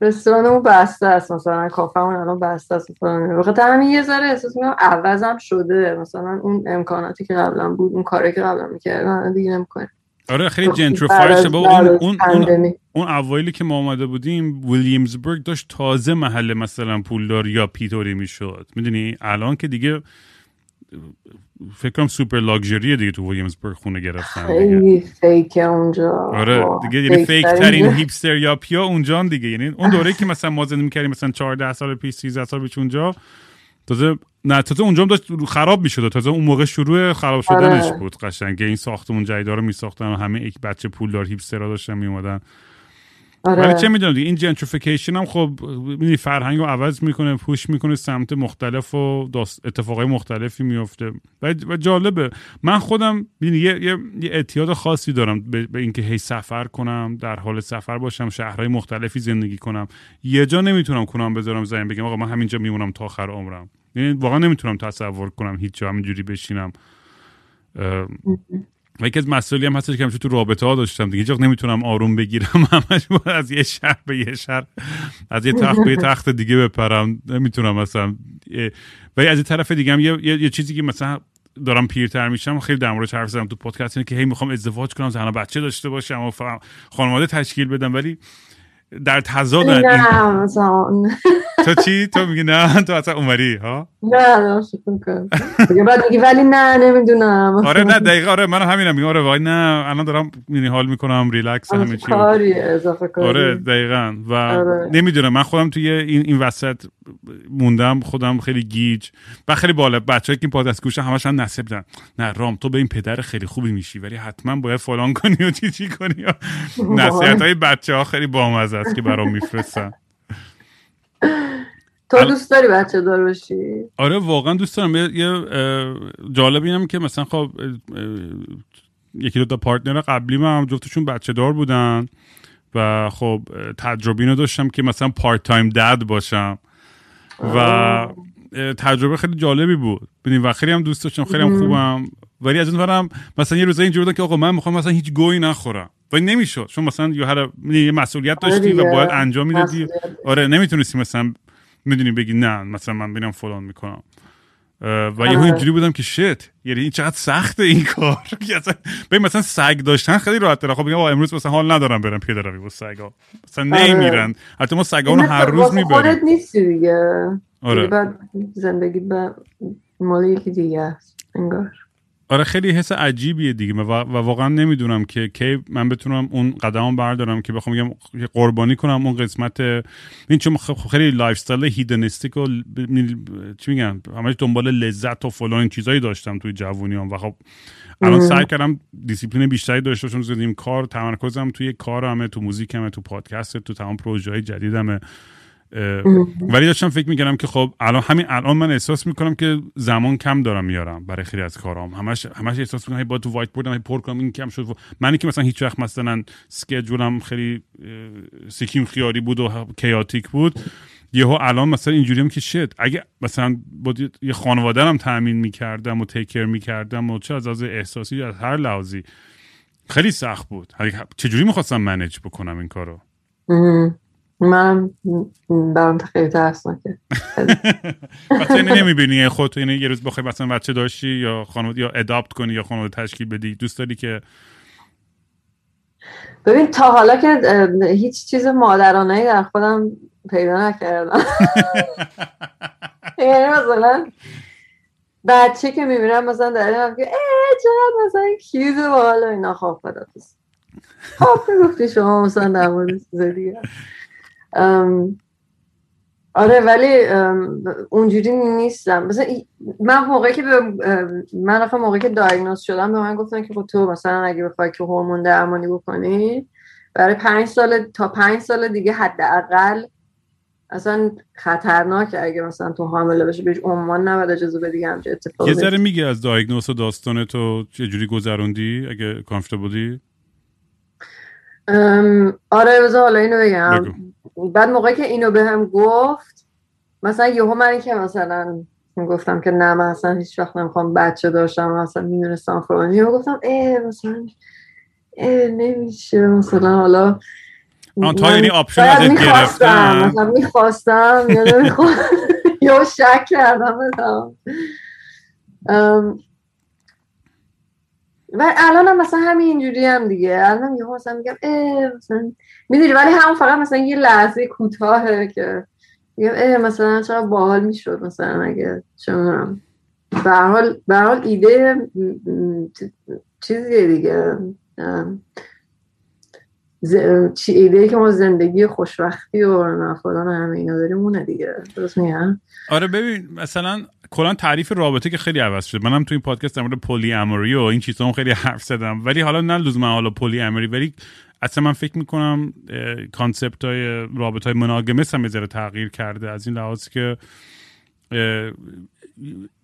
رستورانمون بسته است مثلا کافهمون الان بسته است مثلا بخاطر همین یه ذره احساس می‌کنم عوضم شده. مثلا اون امکاناتی که قبلا بود اون کاری که قبلا می‌کردن دیگه نمی‌کنه آره خیلی بعد جنتریفای از- شده اون اون اون. اون اوایلی که ما آمده بودیم ویلیامزبرگ داشت تازه محل مثلا پولدار یا پیتوری می‌شد. می‌دونی؟ الان که دیگه فکر کنم سوپر لاکچریه دیگه تو ویلیامزبرگ خونه گرفتن دیگه. فیکه اونجا. آره دیگه یعنی فیک ترین. هیپستر یا پیا اونجا دیگه. یعنی اون دوره که مثلا ما زندگی می‌کردیم مثلا 14 سال پیش 13 سال پیش اونجا تازه نه تازه اونجا هم داشت خراب می‌شد. تازه اون موقع شروع خراب شدنش آره. بود قشنگ. این ساختمون جدیدا رو میساختن و همه یک بچه پولدار هیپسترا داشتن میومدن آره. ولی چه می‌دونم دیگه این جنتریفیکیشن هم خب می‌دونی فرهنگ رو عوض می‌کنه پوش می‌کنه سمت مختلف و اتفاقای مختلفی میفته و, جالبه. من خودم یه, یه, یه اعتیاد خاصی دارم به, به اینکه هی سفر کنم در حال سفر باشم شهرهای مختلفی زندگی کنم. یه جا نمی‌تونم کنم بذارم زمین بگم آقا من همینجا میمونم تا آخر عمرم. یعنی واقعا نمی‌تونم تصور کنم هیچ جا همینجوری بشینم. و یکی از هم هستش که همیشه تو رابطه ها داشتم دیگه. هیچ نمی‌تونم آروم بگیرم. همش باید از یه شهر به یه شهر از یه تخت به یه تخت دیگه بپرم. نمی‌تونم مثلا ولی از یه طرف دیگه هم یه, یه, یه چیزی که مثلا دارم پیرتر میشم خیلی در موردش حرف زدم تو پادکست اینه که هی می‌خوام ازدواج کنم زن بچه داشته باشم و خانواده تشکیل بدم. ولی در تضاد نه مثلا تو چی؟ تو میگی نه تو اصلا عمری ها؟ نه بعد ولی نه نمی‌دونم. آره نه دقیقا آره من همینم میگم. آره وای نه الان دارم مینی حال می‌کنم ریلکس همه چی. کاری اضافه کاری. آره دقیقا. و آره. نمی‌دونم من خودم توی این این وسط موندم خودم خیلی گیج. و خیلی بالا بچه که این پادکست گوشن همش هم نصب دن نه رام تو به این پدر خیلی خوبی میشی ولی حتما باید فلان کنی و چی چی کنی؟ نصیحت های بچه ها خیلی بامزه است که برام میفرستن. تو دوست داری بچه دار باشی آره واقعا دوست دارم. یه, جالب اینم که مثلا خب یکی دو تا پارتنر قبلی من هم جفتشون بچه دار بودن و خب تجربه اینو داشتم که مثلا پارت تایم دد باشم و تجربه خیلی جالبی بود. ببین و خیلی هم دوست داشتم خیلی هم خوبم. ولی از اون مثلا یه روزایی اینجوری بودن که آقا من می‌خوام مثلا هیچ گویی نخورم. ولی نمی‌شد. چون مثلا یه هر یه مسئولیت آره داشتی و. باید انجام می‌دادی. آره نمی‌تونستی مثلا می‌دونی بگی نه مثلا من ببینم فلان می‌کنم. و یهو آره. اینجوری بودم که شت یعنی این چقدر سخته این کار. اصلا ببین مثلا سگ داشتن خیلی راحت تره. خب میگم امروز مثلا حال ندارم برم پیاده روی با سگا. مثلا آره. نمیرن. البته ما سگا رو هر روز واک می‌بریم. خودت نیستی دیگه. آره. دیگه بعد زندگی به مال یکی دیگه است. انگار. آره خیلی حس عجیبیه دیگه. و, و واقعا نمی‌دونم که کی من بتونم اون قدم بردارم که بخوام بگم یه قربانی کنم اون قسمت این چون خب خیلی lifestyle hedonistic و چی میگن؟ همش دنبال لذت و فلان این چیزایی داشتم توی جوونیام. و خب الان سعی کردم دیسیپلین بیشتری داشته باشم. زدیم کار تمرکزم توی کارمه تو موزیکمه تو پادکست تو تمام پروژه های جدیدمه. ولی داشتم فکر می‌کردم که خب الان همین الان من احساس می‌کنم که زمان کم دارم میارم برای خیلی از کارام. همش همش احساس می‌کنم باید تو whiteboard م پر کنم این کم شد منی که مثلا هیچ وقت مثلا schedule م خیلی اه، سیکیم خیاری بود و chaotic بود یهو الان مثلا اینجوریم که شد اگه مثلا با یه خانواده هم تامین می‌کردم و تیکر می‌کردم و چه از از احساسی از هر لحاظی خیلی سخت بود. چجوری می‌خواستم منیج بکنم این کارو. من برام خیلی ترسناکه. مثلا نمی‌بینی؟ خودت یعنی یه روز بخوای مثلا بچه داشتی یا خانواده یا اداپت کنی یا خانواده تشکیل بدی؟ دوست داری که ببین تا حالا که هیچ چیز مادرانه در خودم پیدا نکردم. یعنی مثلا بچه که می‌بینم مثلا در این که اه چقدر مثلا کیوت و حالا اینا. خواب خدافز خب می‌گفتی شما مثلا در مورد چیز دیگه. آره ولی اونجوری نیستم. مثلا من موقعی که به من آخه موقعی که دایگنوز شدم به من گفتن که خب تو مثلا اگه بخوای که هورمون درمانی بکنی برای پنج سال تا پنج سال دیگه حداقل اصلا خطرناکه اگه مثلا تو حامله بشی. بهش عنوان نباید اجازه بدی همچین اتفاقی یه ذره. میگی از دایگنوز و داستان تو چجوری گذروندی؟ اگه ام، آره بذار حالا اینو بگم. بعد موقعی که اینو بهم گفت مثلا یهو من که مثلا گفتم که نه من اصلا هیچ وقت نمی‌خوام بچه داشتم مثلا می‌دونستم فلان یهو گفتم اه مثلا اه نمیشه مثلا حالا آن تا من یعنی آپشن ازت گرفتن مثلا می‌خواستم یا نمی‌خواستم یا شک کردم بدم و الان هم مثلا همین اینجوری هم دیگه. الان یهو مثلا میگم مثلا می‌دونی ولی هم فقط مثلا یه لحظه کوتاهه که میگم اه مثلا چرا باحال می‌شد مثلا اگه چه می‌دونم. به حال ایده چیزیه دیگه. چی ایده که ما زندگی خوشبختی و نفران همه اینا داریم اونه دیگه. درست میگم؟ آره ببین مثلا کلا تعریف رابطه که خیلی عوض شد منم تو این پادکست در مورد polyamory و این چیزا خیلی حرف زدم. ولی حالا نه لزوما حالا polyamory ولی اصلا من فکر می‌کنم concept های رابطه های monogamous هم تغییر کرده از این لحاظ که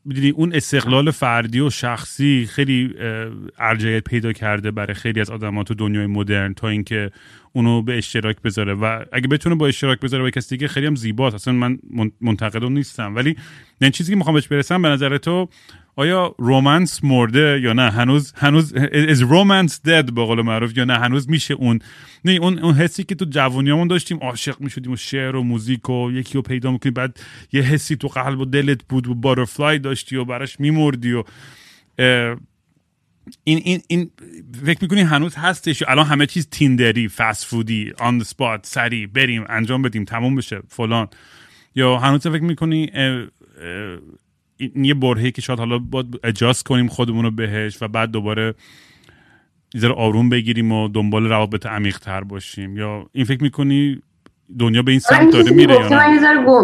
می‌دونی اون استقلال فردی و شخصی خیلی اه، ارجعیت پیدا کرده برای خیلی از آدمات تو دنیای مدرن تا اینکه اونو به اشتراک بذاره. و اگه بتونه با اشتراک بذاره با کسی دیگه خیلی هم زیباست. اصلا من من- منتقد نیستم. ولی این چیزی که می‌خوام بهش برسم به نظر تو آیا رومنس مرده یا نه؟ هنوز هنوز is romance dead به قول معروف یا نه؟ هنوز میشه اون نه اون اون حسی که تو جوونیامون داشتیم عاشق می‌شدیم و شعر و موزیک و یکی رو پیدا می‌کنی بعد یه حسی تو قلب و دلت بود و باترفلای داشتی و براش میمردی و این این این فکر می‌کنی هنوز هستش؟ الان همه چیز تیندری فست فودی آن the سپات سری بریم انجام بدیم تموم بشه فلان. یا هنوز فکر می‌کنی یه برهی که شاید حالا باید اجاست کنیم خودمون رو بهش و بعد دوباره یه آروم بگیریم و دنبال روابط عمیق تر باشیم. یا این فکر می‌کنی دنیا به این سمت داره میره یا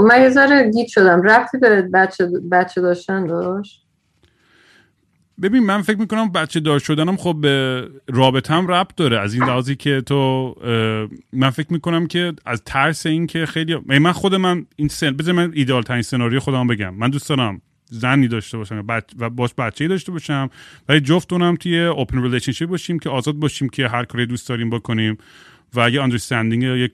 من یه ذره گیت شدم. رفتی به بچه, بچه داشتن داشت؟ ببین من فکر می‌کنم بچه دار شدنم خب به رابطم ربط داره. از این لحاظی که تو من فکر می‌کنم که از ترس این که خیلی من خود من این سن بذار من ایدال ترین سناریو خودم بگم. من دوست دارم زنی داشته باشم و باش بچه داشته باشم. ولی جفتونم توی open relationship باشیم که آزاد باشیم که هر کاری دوست داریم بکنیم. و یه understanding یک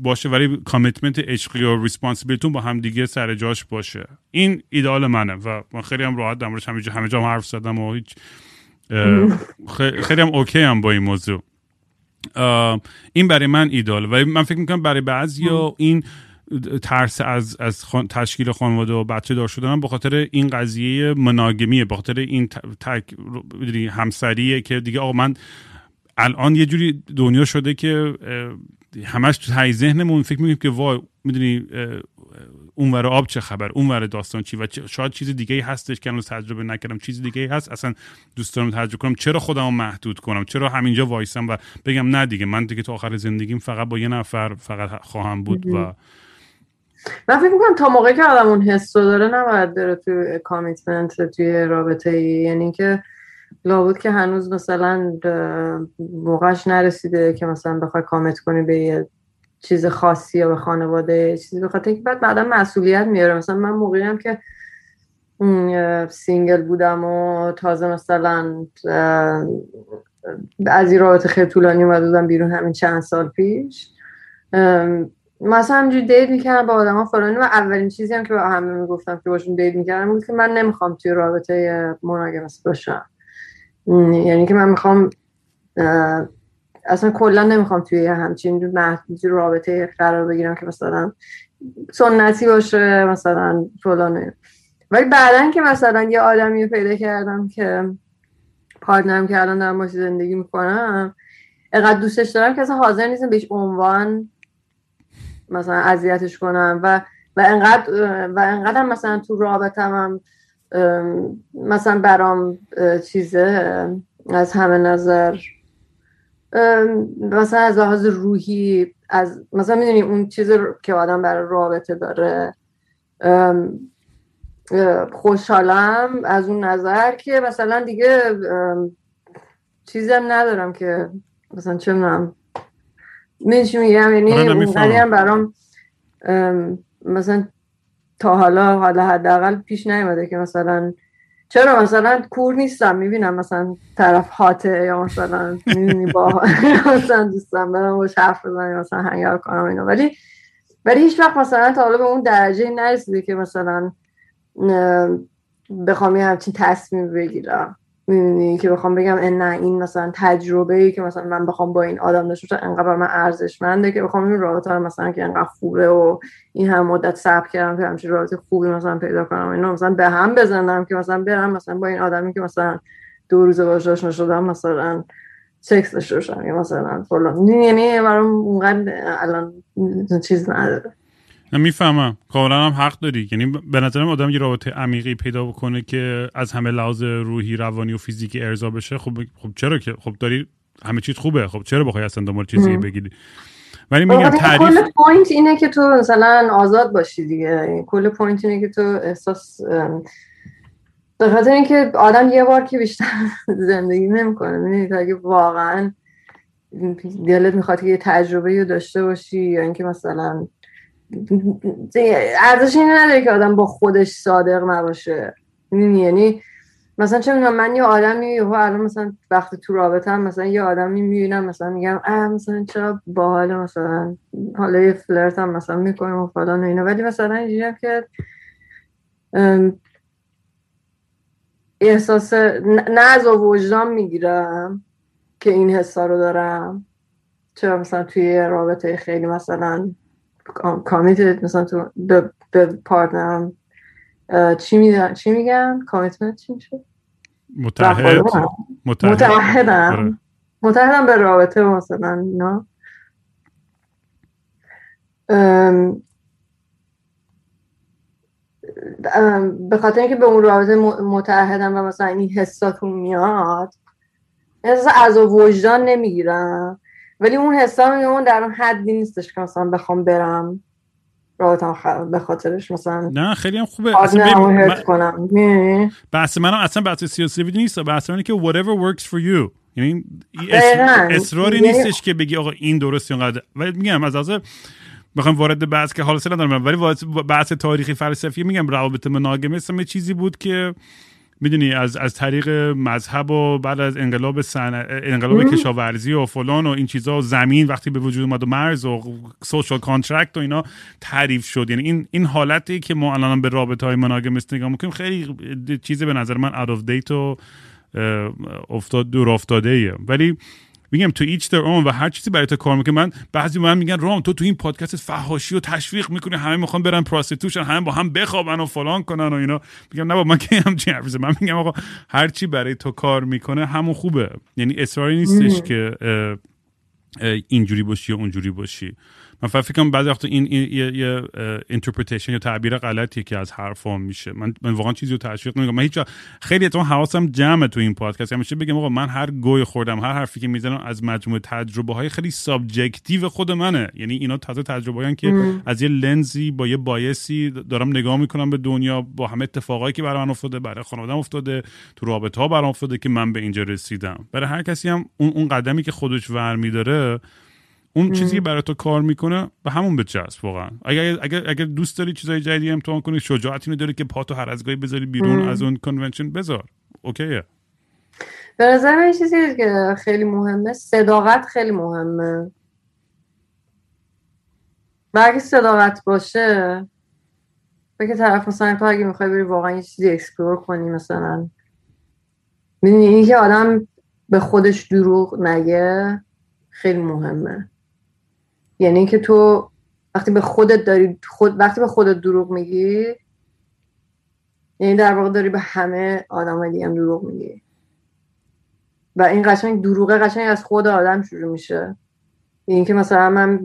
باشه ولی commitment عشقی و responsibility مون با هم دیگه سر جاش باشه. این ایدال منه و من خیلی هم راحت دارم همه جا همه جا حرف زدم و هیچ خیلی هم okay م با این موضوع. این برای من ایدال ولی من فکر می‌کنم برای بعضی این ترس از از تشکیل خانواده و بچه دار شدن به خاطر این قضیه monogamy ه به خاطر این تک همسریه که دیگه آقا من الان یه جوری دنیا شده که همش تو تای ذهنمون فکر می‌کنیم که وای می‌دونی اونور آب چه خبر اونور داستان چی و شاید چیز دیگه ای هستش که هنوز تجربه نکردم چیز دیگه ای هست اصلا دوست دارم تجربه کنم چرا خودم محدود کنم چرا همینجا وایسم و بگم نه دیگه من دیگه تا آخر زندگیم فقط با یه نفر فقط خواهم بود و من فکر می‌کنم تا موقعی که آدم اون حس داره نباید بره توی کامیتمنت توی رابطه ای. یعنی که لابد که هنوز مثلا موقعش نرسیده که مثلا بخوای commit کنی به یه چیز خاصی یا به خانواده چیزی. بخاطر اینکه بعد بعدا مسئولیت میاره. مثلا من موقعی هم که single بودم و تازه مثلا از این رابطه خیلی طولانی اومده بودم بیرون همین چند سال پیش. مثلا همینجوری date می‌کردم با آدم ها فلانی و اولین چیزی هم که با همه می‌گفتم که باشون date می‌کردم بود که من نمی‌خوام توی رابطه monogamous باشم. یعنی که من می‌خوام اصلا کلا نمی‌خوام توی همچین رابطه قرار بگیرم که مثلا سنتی باشه مثلا فلانه. ولی بعدا که مثلا یه آدمی پیدا کردم که پارتنرم که الان دارم باشه زندگی می‌کنم اقدر دوستش دارم که اصلا حاضر نیستم بهش عنوان مثلا اذیتش کنم و و انقدر و انقدر مثلا تو رابطم هم مثلا برام چیزه از همه نظر. مثلا از لحاظ روحی از مثلا می‌دونی اون چیز که آدم برای رابطه داره. خوشحالم از اون نظر که مثلا دیگه چیزم ندارم که مثلا چه میگم یعنی آره، اونقدی هم برام مثلا تا حالا حالا حداقل پیش نیومده که مثلا چرا مثلا کور نیستم؟ می‌بینم مثلا طرف هاته یا مثلا می‌بینی با مثلا دوستم برم باش حرف بزنم مثلا هنگر کنم اینا. ولی ولی هیچ وقت مثلا تا حالا به اون درجه نرسیده که مثلا بخوام یه همچین تصمیم بگیرم. می‌دونی؟ که بخوام بگم نه این مثلا تجربه ای که مثلا من بخوام با این آدم داشته انقدر من ارزشمنده که بخوام این رابطه رو مثلا که انقدر خوبه و این هم مدت صبر کردم که همچین رابطه خوبی مثلا پیدا کنم. اینا مثلا به هم بزنم که مثلا برم مثلا با این آدمی که مثلا دو روز باش آشنا شدم مثلا سکس داشته باشم یا مثلا فلان. یعنی برام اونقدر الان چیز نداره. می‌فهمم. کاملا هم حق داری. یعنی به نظرم آدم یه رابطه عمیقی پیدا بکنه که از همه لحاظ روحی روانی و فیزیکی ارضا بشه. خب خب چرا که؟ خب داری همه چیز خوبه. خب چرا بخوای اصلا دنبال چیزی بگیری؟ ولی میگم تعریف کل point اینه که تو مثلا آزاد باشی دیگه. کل point اینه که تو احساس به خاطر اینکه آدم یه بار که بیشتر زندگی نمی‌کنه می‌دونی؟ اگه واقعا دلت می‌خواد که یه تجربه رو داشته باشی یا اینکه مثلا ارزش اینه نداره که آدم با خودش صادق نباشه. یعنی مثلا چه می‌دونم من یه آدمی و الان مثلا وقتی تو هم مثلا یه آدمی می‌بینم مثلا میگم اه مثلا چرا باحال مثلا حالا یه flirt هم مثلا می‌کنم و فلان و اینا. ولی مثلا اینجوری که احساس عذاب وجدان می‌گیرم که این حسا رو دارم. چرا مثلا توی رابطه خیلی مثلا committed مثلا تو به, به partner م چی میگن چی میگن؟ commitment چی میشه؟ متعهد. متعهدم. آره. متحدم به رابطه مثلا اینا. به خاطر اینکه به اون رابطه متحدم و مثلا این حساتون میاد احساس از وجدان نمی‌گیرم. ولی اون حسا اون در اون حدی نیستش که مثلا بخوام برم. رابطم به خاطرش مثلا نه خیلی هم خوبه. کنم. بحث من اصلا بحث سیاسی نیست. بحث منه که whatever works for you. یعنی اصراری یعنی نیستش که بگی آقا این درست اینقدر. ولی میگم از از بخوام وارد بحث که حالا ندارم. ولی بحث تاریخی فلسفی میگم روابط monogamy یه چیزی بود که می‌دونی از از طریق مذهب و بعد از انقلاب سن... انقلاب کشاورزی و فلان و این چیزا و زمین وقتی به وجود اومد و مرز و social contract و اینا تعریف شد یعنی این این حالتی که ما الان به رابطه های monogamous نگاه می‌کنیم خیلی چیزی به نظر من اوت دیت و افتاد دور افتاده ایه. ولی میگم تو each their own و هر چیزی برای تو کار می‌کنه. من بعضی من میگن آرام تو تو این پادکست فحاشی و تشویق می‌کنی همه می‌خوان برن prostitution همه با هم بخوابن و فلان کنن و اینا. میگم نه من که همچین حرفی من میگم آقا هر چی برای تو کار می‌کنه همون خوبه. یعنی اصراری نیستش که اینجوری باشی یا اونجوری باشی. من فکر کنم بعضی وقتا این, یه, یه interpretation یا تعبیر غلطی که از حرفام میشه. من من واقعا چیزی رو تشویق نمی‌کنم. من هیچ خیلی اتون حواسم جمعه تو این پادکست. همیشه بگم آقا من هر گهی خوردم هر حرفی که می‌زنم از مجموعه تجربه های خیلی subjective خود منه. یعنی اینا تازه تجربه که از یه لنزی با یه bias ی دارم نگاه می‌کنم به دنیا با همه اتفاقایی که برای من افتاده برای خانوادم افتاده تو رابطه ها برام افتاده که من به اینجا رسیدم. برای هر کسی هم اون, اون قدمی که خودش ور میداره اون چیزی که برای تو کار می‌کنه به همون بچسب واقعا. اگر اگر اگر دوست داری چیزای جدیدی امتحان کنی شجاعت اینو داره که پاتو هر از گاهی بذاری بیرون از اون convention بذار. okay ه به نظر من چیزی که خیلی مهمه. صداقت خیلی مهمه. و اگه صداقت باشه که طرف مثلا تو اگه می‌خوای بری واقعا یه چیزی explore کنی مثلا می‌دونی این که آدم به خودش دروغ نگه خیلی مهمه. یعنی که تو وقتی به خودت داری خود وقتی به خودت دروغ میگی یعنی در واقع داری به همه آدم دیگه هم دروغ میگی. و این قشنگ دروغه قشنگ از خود آدم شروع میشه. این که مثلا من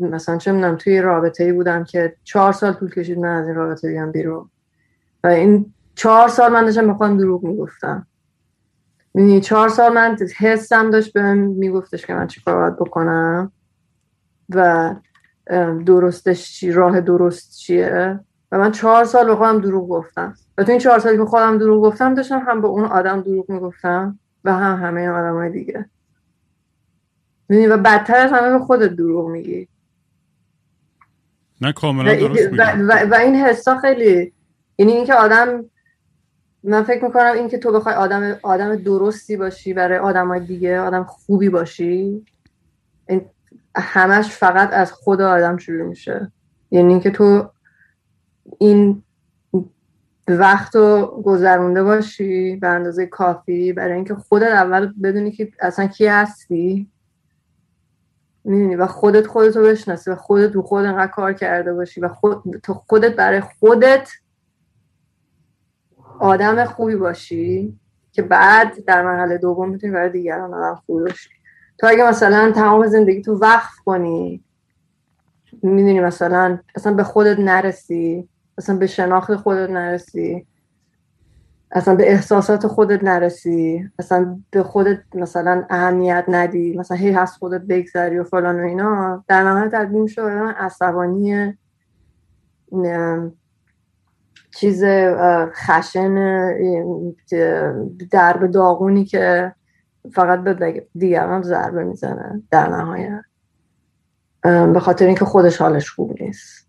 مثلا چه می‌دونم توی رابطه ای بودم که چهار سال طول کشید من از این رابطه بیام بیرون. و این چهار سال من داشتم می‌خوام دروغ می‌گفتم. یعنی چهار سال من حسم داشت به میگفتش که من چیکار باید بکنم. و درستش چی راه درست چیه؟ و من چهار سال به خودم دروغ گفتم. و تو این چهار سالی که خودم دروغ گفتم داشتم هم به اون آدم دروغ می‌گفتم و هم همه آدم های دیگه و بدتر از همه به خودت دروغ میگی. نه کاملا درست و, و, و, این حسا خیلی یعنی اینکه آدم من فکر می‌کنم این که تو بخوای آدم آدم درستی باشی برای آدم های دیگه آدم خوبی باشی همش فقط از خود آدم شروع میشه. یعنی اینکه تو این وقت رو گذرونده باشی به اندازه کافی برای اینکه خودت اول بدونی که اصلا کی هستی. می‌دونی؟ و خودت خودت رو بشناسی و خودت رو خود انقدر کار کرده باشی و خود تو خودت برای خودت آدم خوبی باشی که بعد در مرحله دوم می‌تونی برای دیگران آدم خوبی باشی. تو اگه مثلا تمام زندگی تو وقف کنی می‌دونی مثلا اصلا به خودت نرسی اصلا به شناخت خودت نرسی اصلا به احساسات خودت نرسی اصلا به خودت مثلا اهمیت ندی مثلا هی هست خودت بگذری و فلان و اینا. در نهایت تبدیل میشه عصبانی چیز خشن درب داغونی که فقط به دیگران ضربه می‌زنه در نهایت. به خاطر اینکه خودش حالش خوب نیست.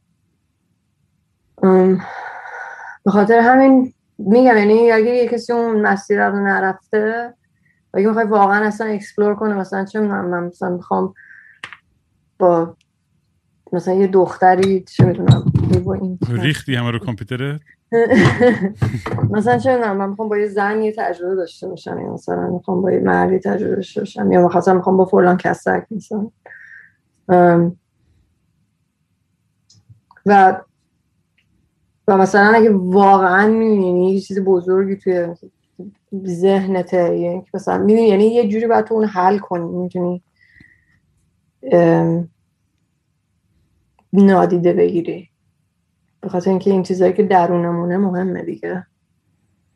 به خاطر همین میگم یعنی اگه یه کسی اون مسیر رو نرفته اگه می‌خوای واقعا اصلا اکسپلور کنه مثلا چه من مثلا می‌خوام با مثلا یه دختری چه می‌دونم این ریختی همه رو کامپیوتره؟ مثلا چه می‌دونم من می‌خوام با یه زن یه تجربه داشته باشم یا مثلا می‌خوام با یه مردی تجربه داشته باشم یا مثلا می‌خوام با فلان کسک مثلا. و و مثلا اگه واقعا می‌بینی یه چیز بزرگی توی ذهنته یعنی مثلا می‌بینی یعنی یه جوری باید تو اون حل کنی می‌تونی نادیده بگیری. به خاطر اینکه این چیزایی که درونمونه مهمه دیگه.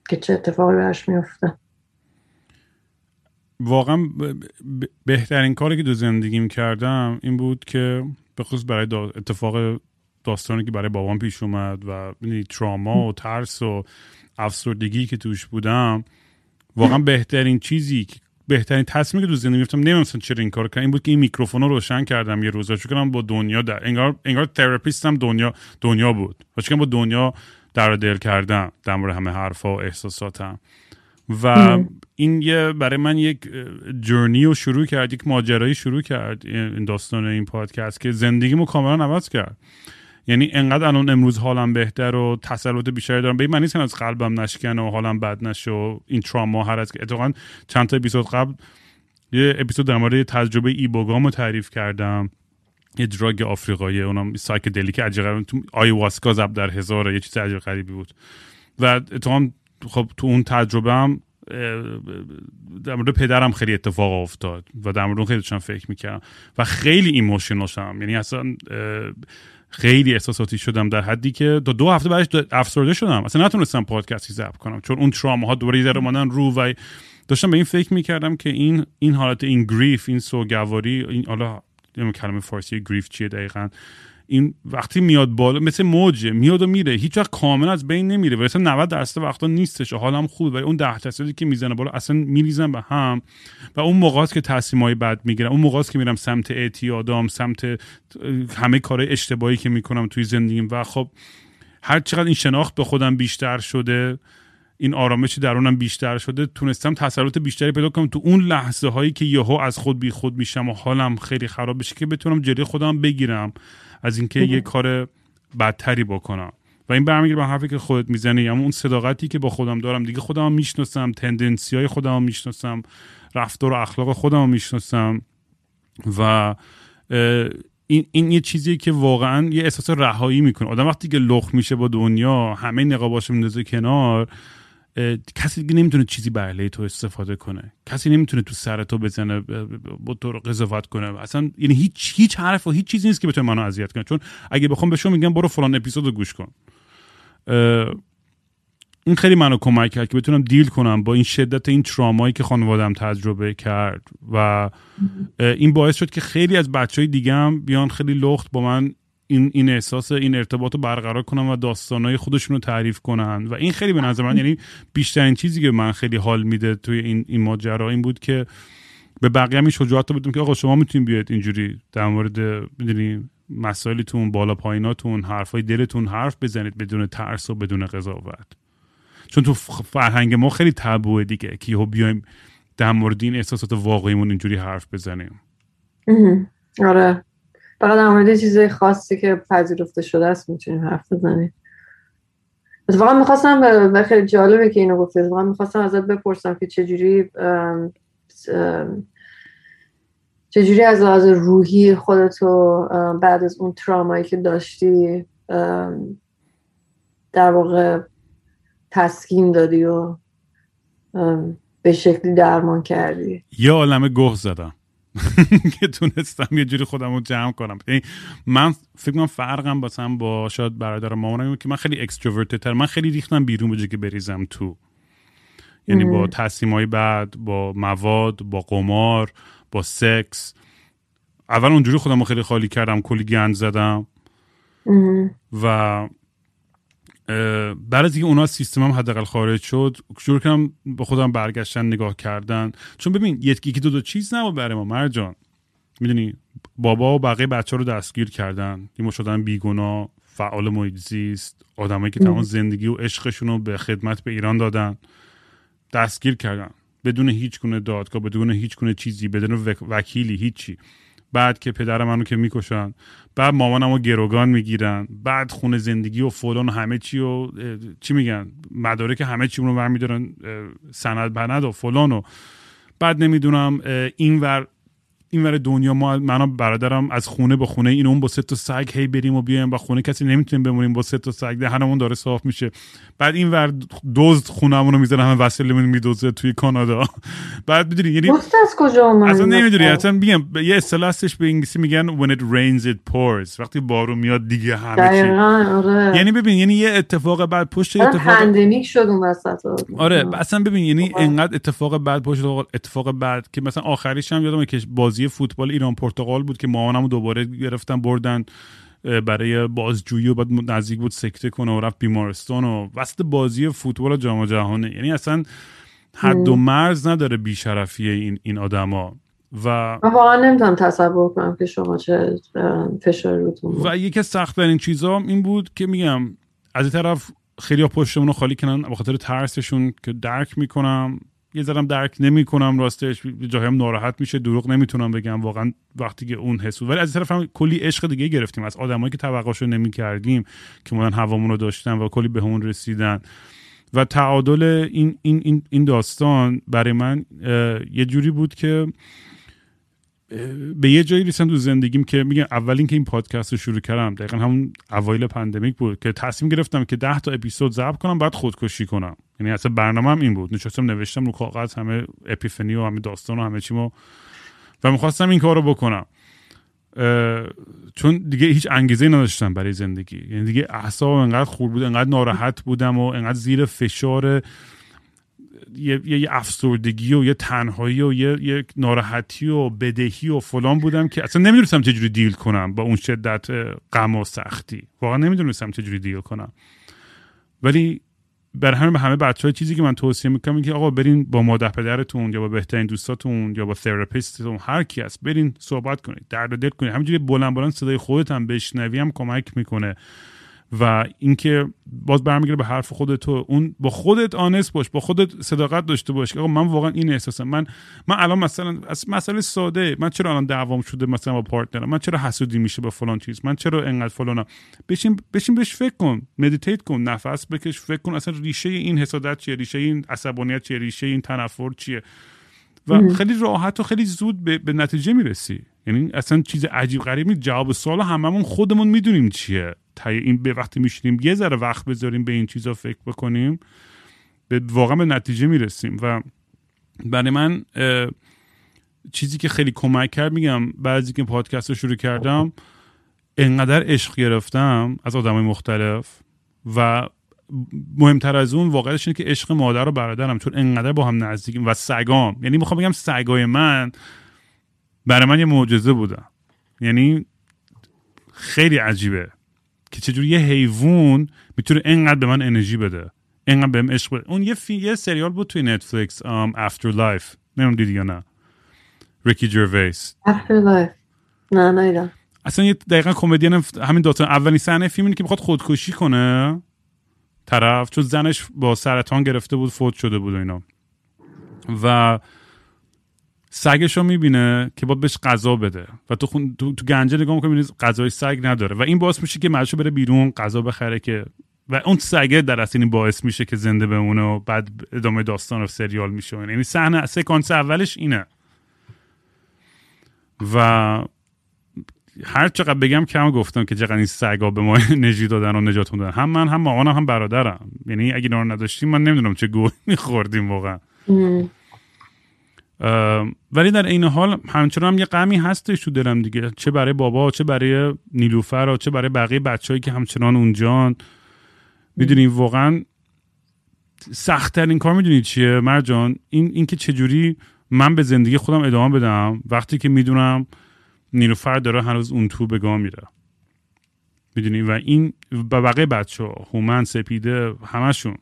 که چه اتفاقی برش میفته. واقعا بهترین کاری که دو زندگیم کردم این بود که به خصوص برای اتفاق داستانی که برای بابام پیش اومد و تراما و ترس و افسردگی که توش بودم واقعا بهترین چیزی بهترین تصمیمی که تو زندگی گرفتم نمی‌دونم چرا این کار کردم. این بود که این میکروفون رو روشن کردم یه روزا چون با دنیا در انگار انگار تراپیستم دنیا دنیا بود. و با دنیا در دل کردم در مورد همه حرفا و احساساتم. و این یه برای من یک جرنی رو شروع کرد یک ماجرایی شروع کرد این داستان این پادکست که زندگیمو کاملا عوض کرد. یعنی انقدر الان امروز حالم بهتر و تسلط بیشتری دارم. به این معنی از قلبم نشکن و حالم بد نشه و این تراما هر از که اتفاقا چند تا اپیزود قبل یه اپیزود در مورد تجربه ایبوگام رو تعریف کردم. یه drug آفریقایی اونم psychedelic عجیب تو ayahuasca ضرب در هزار یه چیز عجیب غریبی بود. و اتفاقا خب تو اون تجربه هم در مورد پدرم خیلی اتفاق افتاد و در مورد خیلی فکر می‌کردم و خیلی emotional شدم. یعنی اصلا خیلی احساساتی شدم در حدی که تا دو هفته بعدش افسرده شدم. اصلا نتونستم پادکستی ضبط کنم چون اون تراما ها دوباره یه اومدن رو و داشتم به این فکر می‌کردم که این این حالت این grief این سوگواری این حالا کلمه فارسی گریف چیه دقیقا. این وقتی میاد بالا مثل موجه میاد و میره. هیچ وقت کامل از بین نمیره. و مثلا 90 درصد وقتا نیستش. حالم خوبه ولی اون 10 درصدی که می‌زنه بالا اصلا میریزن به هم. و اون موقع که تصمیمای بد می‌گیرم اون موقع که میرم سمت اعتیادام سمت همه کارهای اشتباهی که می‌کنم توی زندگیم. و خب هر چقدر این شناخت به خودم بیشتر شده این آرامش درونم بیشتر شده تونستم تسلط بیشتری پیدا کنم تو اون لحظه هایی که یهو از خود بی خود میشم و حالم خیلی خراب بشه که بتونم جلوی خودم بگیرم. از اینکه یه کار بدتری بکنم. و این برمیگره به حرفی که خودت می‌زنی اما اون صداقتی که با خودم دارم دیگه خودم می‌شناسم تندنسی های خودم می‌شناسم رفتار و اخلاق خودم می‌شناسم. و این, این یه چیزیه که واقعا یه احساس رهایی می‌کنه. آدم وقتی که لخ میشه با دنیا همه نقاباشو میندازه کنار کسی دیگه نمی‌تونه چیزی بر تو استفاده کنه. کسی نمی‌تونه تو سر تو بزنه با تو قضاوت کنه. اصلا یعنی هیچ هیچ حرف و هیچ چیزی نیست که بتونه منو اذیت کنه چون اگه بخوام به شما میگم برو فلان اپیزود رو گوش کن. این خیلی منو کمک کرد که بتونم دیل کنم با این شدت این ترامایی که خانوادم تجربه کرد و این باعث شد که خیلی از بچه های دیگه هم بیان خیلی لخت با من این این احساس این ارتباط رو برقرار کنن و داستانهای خودشون رو تعریف کنن. و این خیلی به نظر من یعنی بیشترین چیزی که من خیلی حال میده توی این این ماجرا این بود که به بقیه همین شجاعت بدم که آقا شما می‌تونید بیاید اینجوری در مورد می‌دونی مسائلتون بالا پاییناتون حرفای دلتون حرف بزنید بدون ترس و بدون قضاوت. چون تو فرهنگ ما خیلی تابوه دیگه که بیایم در مورد این احساسات واقعیمون اینجوری حرف بزنیم. آره. فقط در مورد چیز خاصی که پذیرفته شده است می‌تونیم حرف بزنیم. واقعا می‌خواستم و خیلی جالبه که اینو گفتی. واقعا می‌خواستم ازت بپرسم که چجوری چجوری از لحاظ روحی خودتو بعد از اون ترامایی که داشتی در واقع تسکین دادی و به شکلی درمان کردی؟ یه عالم گوه زدم. که تونستم یه جوری خودم رو جمع کنم. یعنی من فکر کنم فرقم باسم با شاید برادر مامانم که من خیلی اکستروورت تر من خیلی ریختم بیرون بجه که بریزم تو. یعنی با تصمیم های بعد با مواد با قمار با سکس اول اونجوری خودم رو خیلی خالی کردم کلی گند زدم. و بعد از اینکه اونا سیستم هم حداقل خارج شد شروع کردم به خودم برگشتن نگاه کردن. چون ببین یکی دو دو چیز نبود برای ما مرجان. می‌دونی بابا و بقیه بچه رو دستگیر کردن. ما شدن بیگنا فعال محیط زیست آدمایی که تمام زندگی و عشقشون رو به خدمت به ایران دادن. دستگیر کردن. بدون هیچ گونه دادگاه بدون هیچ گونه چیزی بدون وکیلی هیچی. بعد که پدر منو که می‌کشن بعد مامانمو گروگان می‌گیرن بعد خونه زندگی و فلان و همه چی و چی میگن؟ مدارک همه چی رو برمیدارن سند بند و فلان و بعد نمی‌دونم این ور این ور دنیا ما من برادرم از خونه به خونه این اون با سه تا سگ هی بریم و بیایم و خونه کسی نمی‌تونیم بمونیم با سه تا سگ دهنمون داره صاف میشه. بعد این ور دزد خونمون رو می‌ذاره همه وسایلمون میدوزه توی کانادا. بعد می‌دونی یعنی از کجا اومد اصلا نمی‌دونی اصلا میگم یه اصطلاح به انگلیسی میگن when it rains it pours. وقتی بارون میاد دیگه همه چی. آره. یعنی ببین یعنی یه اتفاق بعد پشت اتفاق پندمیک شد اون وسط. آره اصلا ببین یعنی انقدر اتفاق بعد پشت اتفاق بعد که مثلا آخریش هم یادمه که بازی فوتبال ایران پرتغال بود که مامانمو دوباره گرفتن بردن برای بازجویی و بعد نزدیک بود سکته کنه و رفت بیمارستان و وسط بازی فوتبال جام جهانه یعنی اصلا حد و مرز نداره بیشرفی این این آدما. و من واقعا نمی‌تونم تصور کنم که شما چه فشاری روتون و یکی سخت این چیزا این بود که میگم از این طرف خیلی پشتمون رو خالی کنن به خاطر ترسشون که درک می‌کنم. یه ذرم درک نمی‌کنم راستش جاهایم ناراحت میشه دروغ نمی‌تونم بگم واقعا وقتی که اون حسو ولی از طرف هم کلی عشق دیگه گرفتیم از آدمایی که توقعشو نمی‌کردیم که ما هوامون رو داشتن و کلی به همون رسیدن. و تعادل این این این داستان برای من یه جوری بود که به یه جایی رسیدم تو زندگیم که میگم اولین که این پادکست رو شروع کردم دقیقا همون اوایل پندمیک بود که تصمیم گرفتم که ده تا اپیزود ضبط کنم بعد خودکشی کنم. یعنی اصلا برنامه هم این بود. نشستم نوشتم رو کاغذ همه اپیفنی و همه داستان و همه چیمو و می‌خواستم این کار رو بکنم. چون دیگه هیچ انگیزه نداشتم برای زندگی. یعنی دیگه اعصاب انقدر خور بود انقدر ناراحت بودم و انقدر زیر فشار یه, یه افسردگی و یه تنهایی و یه, یه ناراحتی و بدهی و فلان بودم که اصلا نمی‌دونستم چجوری دیل کنم با اون شدت غم و سختی. واقعا نمی‌دونستم چجوری دیل کنم. ولی بر همه به همه بچه های چیزی که من توصیه می‌کنم که آقا برین با مادر پدرتون یا با بهترین دوستاتون یا با تراپیستتون هر کی هست برین صحبت کنید درد دل کنید. همینجوری بلند بلند صدای خودت هم بشنوی هم کمک می‌کنه. و اینکه باز برمیگره به حرف خودت تو اون با خودت honest باش با خودت صداقت داشته باش. آقا من واقعا این احساسم. من من الان مثلا از مسئله ساده من چرا الان دعوام شده مثلا با partner م؟ من چرا حسودی میشه به فلان چیز؟ من چرا انقدر فلانا بشین بشین بهش فکر کن. meditate کن. نفس بکش. فکر کن اصلا ریشه این حسادت چیه؟ ریشه این عصبانیت چیه؟ ریشه این تنفر چیه؟ و خیلی راحت و خیلی زود به, به نتیجه می‌رسی. یعنی اصلا چیز عجیب غریب نیست. جواب سوال هممون خودمون می‌دونیم چیه. این به وقتی میشینیم یه ذره وقت بذاریم به این چیزا فکر بکنیم به واقعا به نتیجه می‌رسیم. و برای من چیزی که خیلی کمک کرد میگم بعضی که پادکست رو شروع کردم انقدر عشق گرفتم از آدمای مختلف و مهمتر از اون واقعش اینه که عشق مادر و برادرم. چون انقدر با هم نزدیکیم و سگام. یعنی می‌خوام بگم سگای من برای من یه معجزه بودن. یعنی خیلی عجیبه که چجوری یه حیوان می‌تونه انقدر به من انرژی بده انقدر بهم عشق بده. اون یه فی... یه سریال بود توی نتفلیکس ام After Life نمی‌دونم دیدی یا نه. ریکی جرویس After Life نه نه اصلا یه دقیقا کمدین همین داستان اولین صحنه فیلمی که می‌خواد خودکشی کنه. طرف چون زنش با سرطان گرفته بود فوت شده بود و اینا. و سگش رو می‌بینه که باید بهش غذا بده. و تو, خون تو, تو گنجه نگاه می‌کنی غذای سگ نداره. و این باعث میشه که مجبور بره بیرون غذا بخره که و اون سگه در اصل باعث میشه که زنده بمونه و بعد ادامه داستان و سریال میشه یعنی صحنه سکانس اولش اینه. و هر چقدر بگم کم گفتم که چقدر این سگا به ما نجی دادن و نجات دادن هم من هم مامانم هم برادرم. یعنی اگه رو نداشتیم من نمی‌دونم چه گوی میخوردیم واقعا. ولی در این حال همچنان هم یه غمی هستش تو دلم دیگه. چه برای بابا چه برای نیلوفر چه برای بقیه بچههایی که همچنان اونجان. می‌دونی واقعا سختترین کار می‌دونی چیه؟ مرجان این اینکه چجوری من به زندگی خودم ادامه بدم وقتی که می‌دونم نیلوفر داره هنوز اون تو به میره. می‌دونی؟ و این بقیه بچه ها هومن سپیده همشون.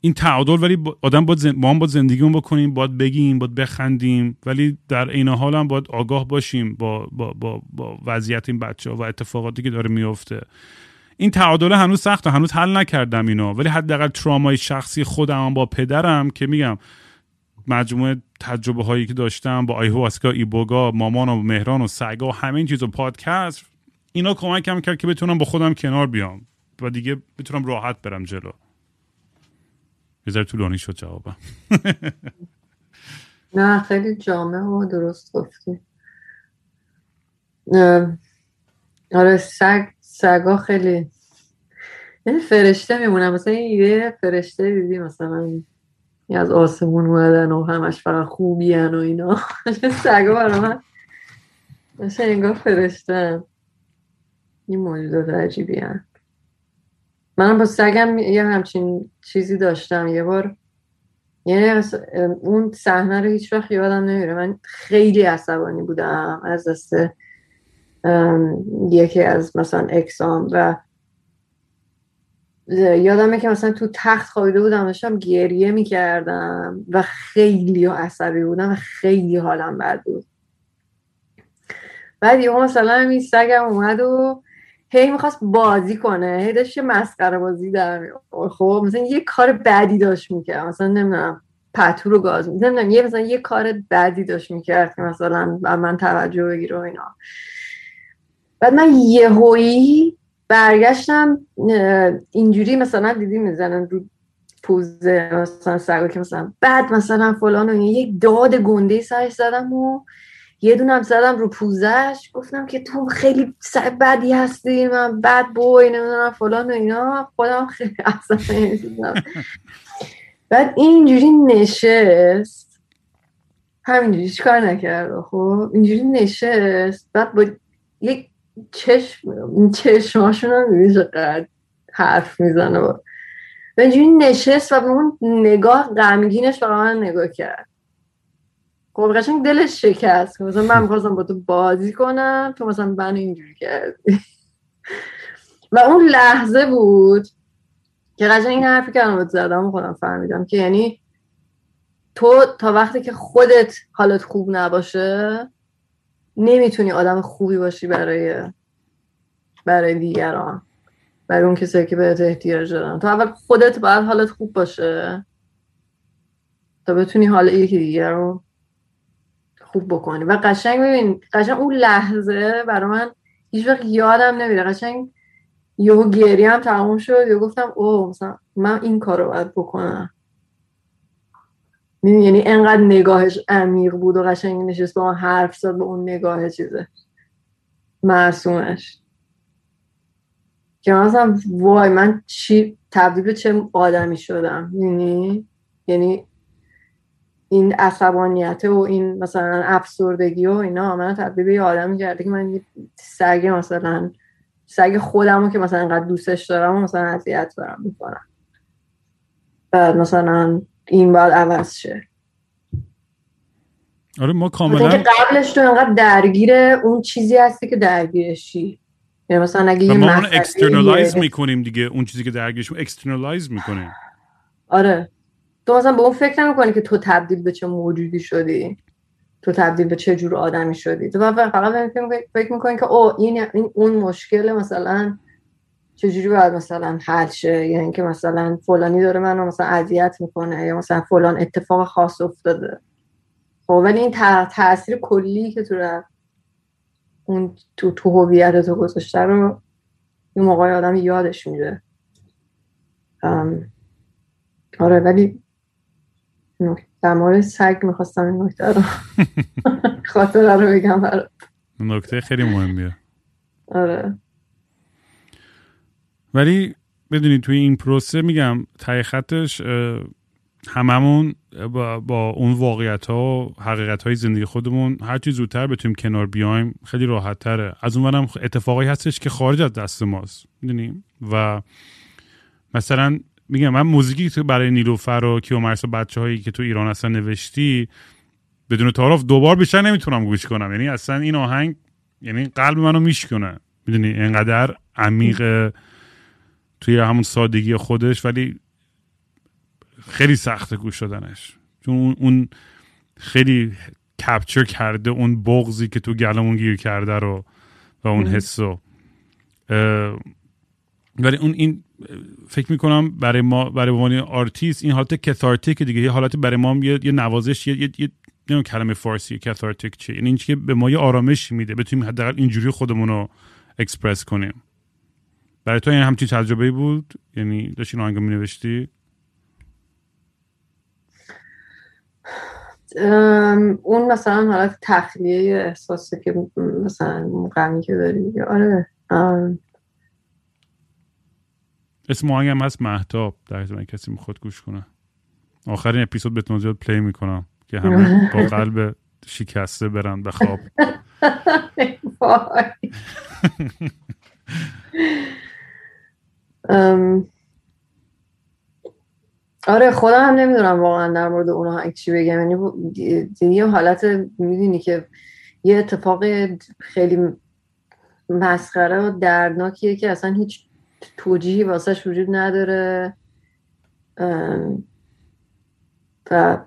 این تعادل ولی آدم باید زن... ما هم باید زندگیمون بکنیم باید بگیم باید بخندیم ولی در عین حال هم باید آگاه باشیم با, با, با, با وضعیت این بچه ها و اتفاقاتی که داره میفته این تعادل هنوز سخته هنوز حل نکردم اینو ولی حداقل ترامای شخصی خودم با پدرم که میگم مجموعه تجربه هایی که داشتم با ایهواسکا ایبوگا مامان و مهران و سگا و همه این چیز و پادکست اینا کمکم کرد که بتونم با خودم کنار بیام و دیگه بتونم راحت برم جلو. یه ذره طولانی شد جوابم. نه خیلی جامع و درست گفتی. آره سگ سگا خیلی یعنی فرشته میمونم مثلا یه فرشته دیدی مثلا از آسمون اومدن و همش فقط خوبی و اینا. سگا برای من. مثلا انگار فرشته این موجودات عجیبی هم. من با سگم یه همچین چیزی داشتم. یه بار یعنی اون صحنه رو هیچ وقت یادم نمیره. من خیلی عصبانی بودم از دست یکی از مثلا اکسام و یادمه که مثلا تو تخت خوابیده بودم داشتم گریه می‌کردم و خیلی عصبی بودم و خیلی حالم بد بود. بعد یه مثلا این سگم اومد و هی می‌خواست بازی کنه هی داشت یه مسخره بازی در خب مثلا یه کار بدی داشت می‌کرد. مثلا نمی‌دونم پتو رو گاز نمی‌دونم یه مثلا یه کار بدی داشت می‌کرد که مثلا من توجه بگیره و اینا. بعد من یهویی برگشتم اینجوری مثلا دیدی می‌زنن رو پوزه مثلا سگو که مثلا بعد مثلا فلان و یک داد گنده سرش زدم و یه دونم زدم رو پوزش. گفتم که تو خیلی بدی هستی من بد بوی نمی‌دونم فلان و اینا. خودم خیلی اصلا بعد اینجوری نشست. همینجوری کار نکرد خب؟ اینجوری نشست. بعد با یک چشم چشماشون هم می‌بینی چقدر حرف می‌زنه. و اینجوری نشست و به اون نگاه غمگینش برای من نگاه کرد. خب قشنگ دلش شکست. مثلا من می‌خواستم با تو بازی کنم تو مثلا من اینجوری کردی. و اون لحظه بود که قشنگ این حرفی که الان زدم خودم فهمیدم که یعنی تو تا وقتی که خودت حالت خوب نباشه نمی‌تونی آدم خوبی باشی برای برای دیگران. برای اون کسایی که بهت احتیاج دارن. تو اول خودت باید حالت خوب باشه تا بتونی حال یکی دیگر رو خوب بکنی و قشنگ ببین قشنگ اون لحظه برای من هیچ وقت یادم نمیره. قشنگ یهو گریه هم تموم شد. یا گفتم او مثلا من این کار رو باید بکنم. یعنی انقدر نگاهش عمیق بود و قشنگ نشست با من حرف زد به اون نگاه چیزه. معصومش. که مثلا وای من چی تبدیل به چه آدمی شدم؟ یعنی یعنی این عصبانیت و این مثلا افسردگی و اینا من تبدیل به یه آدمی کرده که من سگ مثلا سگ خودمو که مثلا انقدر دوستش دارم و مثلا اذیت دارم می‌کنم. بعد مثلا این باید عوض شه. آره ما کاملا قبلش تو انقدر درگیر اون چیزی هستی که درگیرشی. یعنی مثلا اگه ما اون externalize می‌کنیم دیگه اون چیزی که درگیرش externalize می‌کنیم. آره. تو مثلا به اون فکر نمی‌کنی که تو تبدیل به چه موجودی شدی؟ تو تبدیل به چه جور آدمی شدی؟ تو فقط فکر می‌کنی که او این, این اون مشکل مثلا چجوری باید مثلا حل شه؟ یعنی اینکه مثلا فلانی داره منو مثلا اذیت می‌کنه یا مثلا فلان اتفاق خاص افتاده. خب ولی این تاثیر کلی که تو اون تو تو هویت تو گذاشته رو این موقع آدم یادش میره. آره ولی در مورد سگ می‌خواستم این نکته رو خاطر رو بگم برات. نکته خیلی مهمیه. آره. ولی بدونی توی این پروسه میگم تای خطش هممون با, با اون واقعیت ها و حقیقت های زندگی خودمون هرچی زودتر بتونیم کنار بیایم خیلی راحت تره از اونورم اتفاقی هستش که خارج از دست ماست. می‌دونیم و مثلا میگم من موزیکی که برای نیلوفر و کیومرس و بچه هایی که تو ایران اصلا نوشتی بدون تعارف دوبار بیشتر نمی‌تونم گوش کنم. یعنی اصلا این آهنگ یعنی قلب منو میشکنه می‌دونی؟ اینقدر عمیق توی همون سادگی خودش ولی خیلی سخته گوش شدنش چون اون خیلی کپچر کرده اون بغزی که تو گلمون گیر کرده رو و اون حسو. ولی اون این فکر می‌کنم برای ما برای عنوان آرتیست این حالت cathartic دیگه. یه حالت برای ما یه, یه نوازش یه, یه, یه کلمه فارسی cathartic چیه. یعنی که به ما یه آرامش میده. بتونیم حداقل اینجوری خودمون رو اکسپرس کنیم. برای تو این همچین تجربه بود؟ یعنی داشتی آهنگ می نوشتی اون مثلا حالت تخلیه احساسی که مثلا غمی که داری. آره. اسم آهنگ هم هست محتاب در زمان کسی می‌خواد گوش کنه. آخرین اپیزود بهتون زیاد پلی می‌کنم که همه با قلب شکسته برن به خواب. آره خودم هم نمی‌دونم واقعا در مورد اون چی بگم. یعنی یه حالت می‌دونی که یه اتفاق خیلی مسخره و دردناکیه که اصلا هیچ توجیهی واسهش وجود نداره. و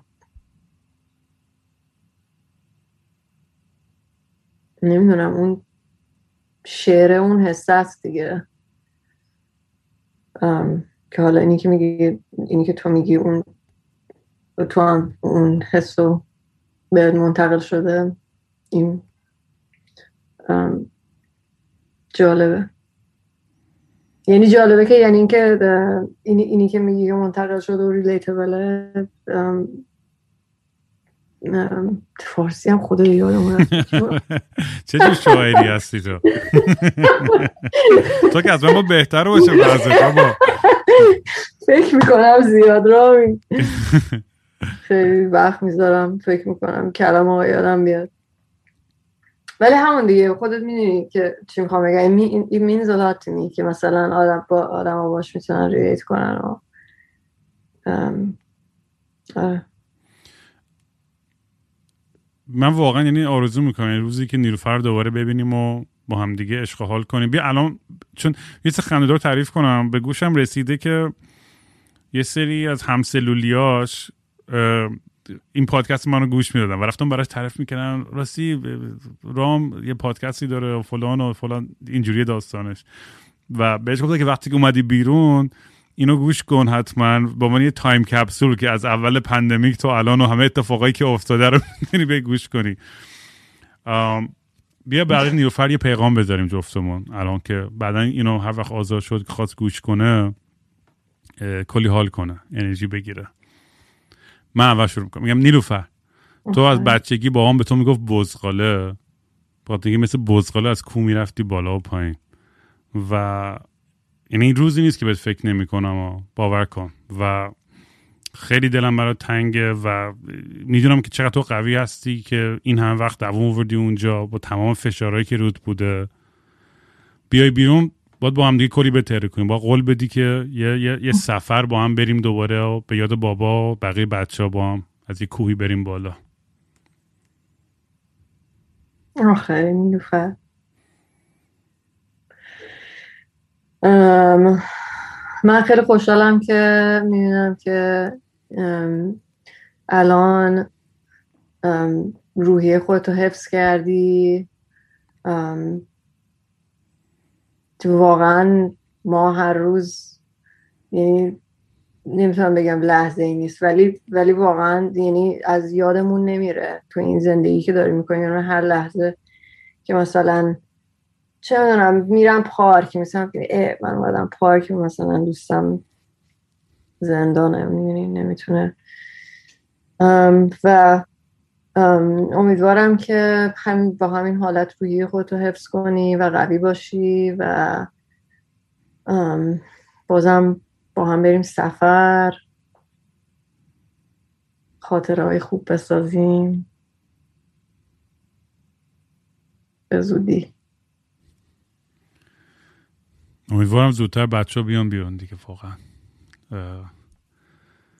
نمی‌دونم اون شعر اون حسه است دیگه. که حالا اینی که میگی اینی که تو میگی اون تو هم اون حسو به منتقل شده این جالبه. یعنی جالبه که یعنی اینکه اینی, اینی که میگی منتقل شده و ریلیتبله فارسی هم خدا یادم چه جور شاعری هستی تو؟ تو که از من با بهتر باشه بابا. فکر می‌کنم زیاد را خیلی وقت می‌ذارم. فکر می‌کنم کلام ها یادم بیاد. ولی همون دیگه خودت می‌دونی که چی می‌خوام بگم. این مینز می که مثلا آدم با آدم ها باش می‌تونن ریلیت کنن و آره. من واقعا یعنی آرزو می‌کنم یعنی روزی که نیلوفر دوباره ببینیم و با هم دیگه عشق حال کنیم. بیا الان چون یه چیز خنده‌دار تعریف کنم. به گوشم رسیده که یه سری از همسلولیاش این پادکست منو گوش می‌دادن و رفتم براش تعریف می‌کنن راستی رام یه پادکستی داره و فلان و فلان. اینجوری داستانش. و بهش گفتم که وقتی که اومدی بیرون اینو گوش کن حتما. با من یه time capsule که از اول pandemic تا الان و همه اتفاقایی که افتاده رو می‌تونی به گوش کنی. بیا برای نیوفر یه پیغام بذاریم جفتمون. الان که بعدا اینو هر وقت آزاد شد که خواست گوش کنه کلی حال کنه انرژی بگیره. من اول شروع می‌کنم. میگم نیلوفر تو از بچگی با هم به تو می‌گفت بزغاله. با مثل بزغاله از کو می‌رفتی بالا و پایین. و یعنی این روزی نیست که بهت فکر نمی کنم و باور کن. و خیلی دلم برای تنگه و می‌دونم که چقدر تو قوی هستی که این هم وقت دوام آوردی اونجا با تمام فشارهایی که رود بوده. بیای بیرون باید با هم دیگه کلی بهتره کنیم. با قول بدی که یه, یه،, یه سفر با هم بریم دوباره و به یاد بابا و بقیه بچه ها با هم از یه کوهی بریم بالا. آخرین من خیلی خوشحالم که می‌بینم که الان روحیه خودتو حفظ کردی. واقعا ما هر روز یعنی نمی‌تونم بگم لحظه ای نیست ولی ولی واقعا یعنی از یادمون نمیره تو این زندگی که داریم می‌کنیم. یعنی هر لحظه که مثلا چه می‌دونم میرم پارک مثلا من اومدم پارک مثلا دوستم زندانه می‌دونی نمی‌تونه. و امیدوارم که هم با همین حالت روی خودتو حفظ کنی و قوی باشی و بازم با هم بریم سفر. خاطرهای خوب بسازیم. به زودی. امیدوارم زودتر بچه ها بیان بیان دیگه واقعا.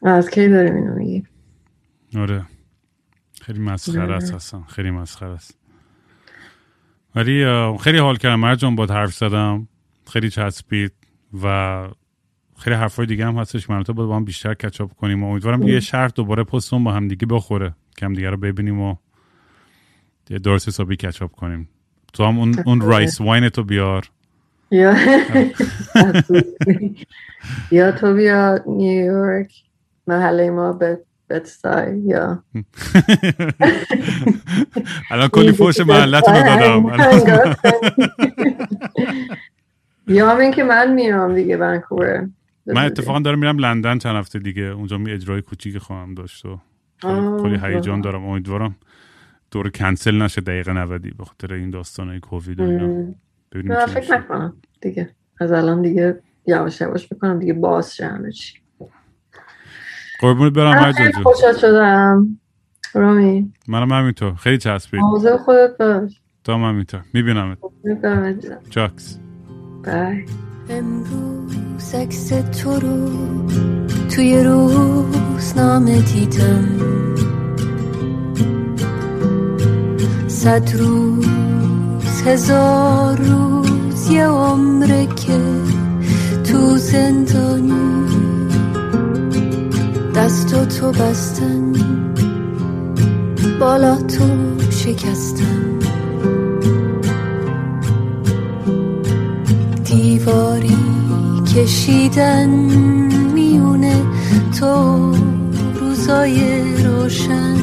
از کی داریم اینو میگی آره. خیلی مسخره است اصلا خیلی مسخره است. ولی خیلی حال کردم. مرجان با حرف زدم. خیلی چسبید و خیلی حرفای دیگه هم هستش من تو با هم بیشتر کچاپ کنیم و امیدوارم یه شهر دوباره پستون با هم دیگه بخوره که هم دیگه رو ببینیم و درست حسابی کچاپ کنیم. تو هم اون, اون رایس واین تو بیار. یا یا تو بیا نیویورک. محله ما به بتسای یا الان کلی فوش محلتون رو دادم یا همین که من میام دیگه ونکوور من اتفاقا دارم میرم لندن چند هفته دیگه اونجا می اجرای کوچیک خواهم داشت و کلی هیجان دارم امیدوارم دور کنسل نشه دقیقه 90 به خاطر این داستانای کووید و اینا فکر نکنم دیگه از الان دیگه یواش یواش بکنم دیگه باز شه همه چی قربونت برم هر جا خوشحال شدم. رامی. منم همینطور. خیلی چسبید. موضوع خودت باش. تا من همینطور می‌بینم جاکس. بای. امروز عکس تو رو توی روزنامه دیدم. صد روز هزار روز یه عمره که تو زندانی دست تو بستن بالا تو شکستن. دیواری کشیدن میونه تو روزای روشن.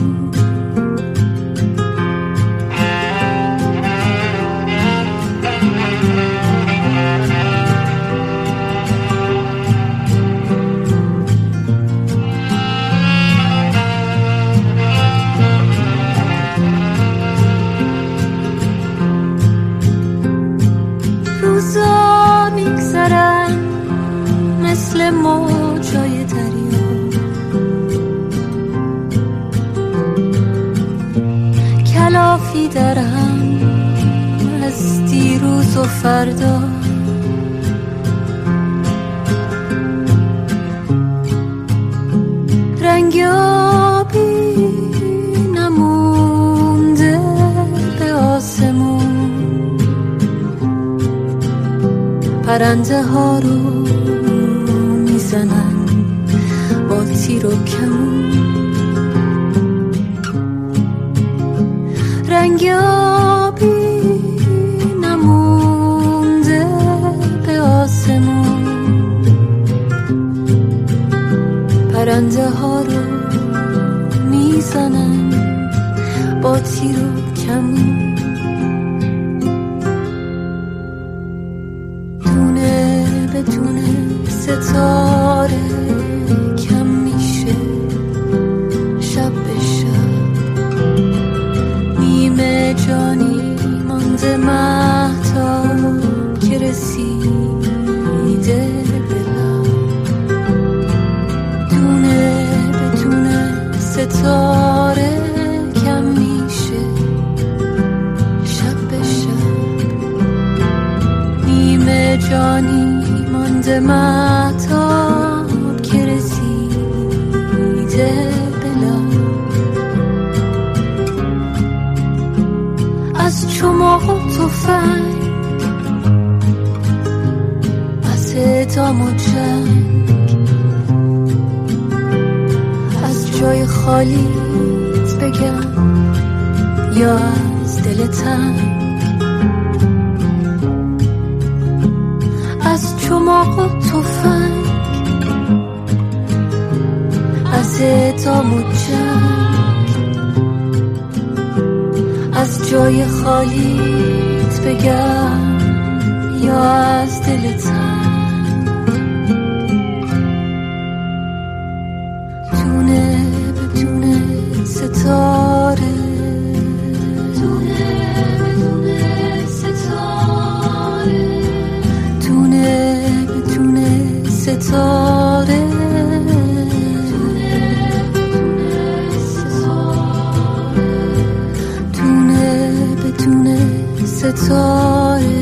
دیروز و فردا. رنگ آبی نمونده به آسمون. پرنده ها رو می‌زنن با تیر و کمون. رنگ آبی پرنده ها رو می‌زنن. با تیر و کمون مهتاب که رسیده به لب از چماق و تفنگ از اعدام و جنگ از جای خالیت بگم یا از دل تنگ. تفنگ از اعدام و جنگ. از جای خالیت بگم یا از دل تنگ. ستاره. دونه به دونه ستاره.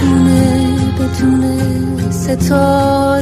دونه به دونه ستاره.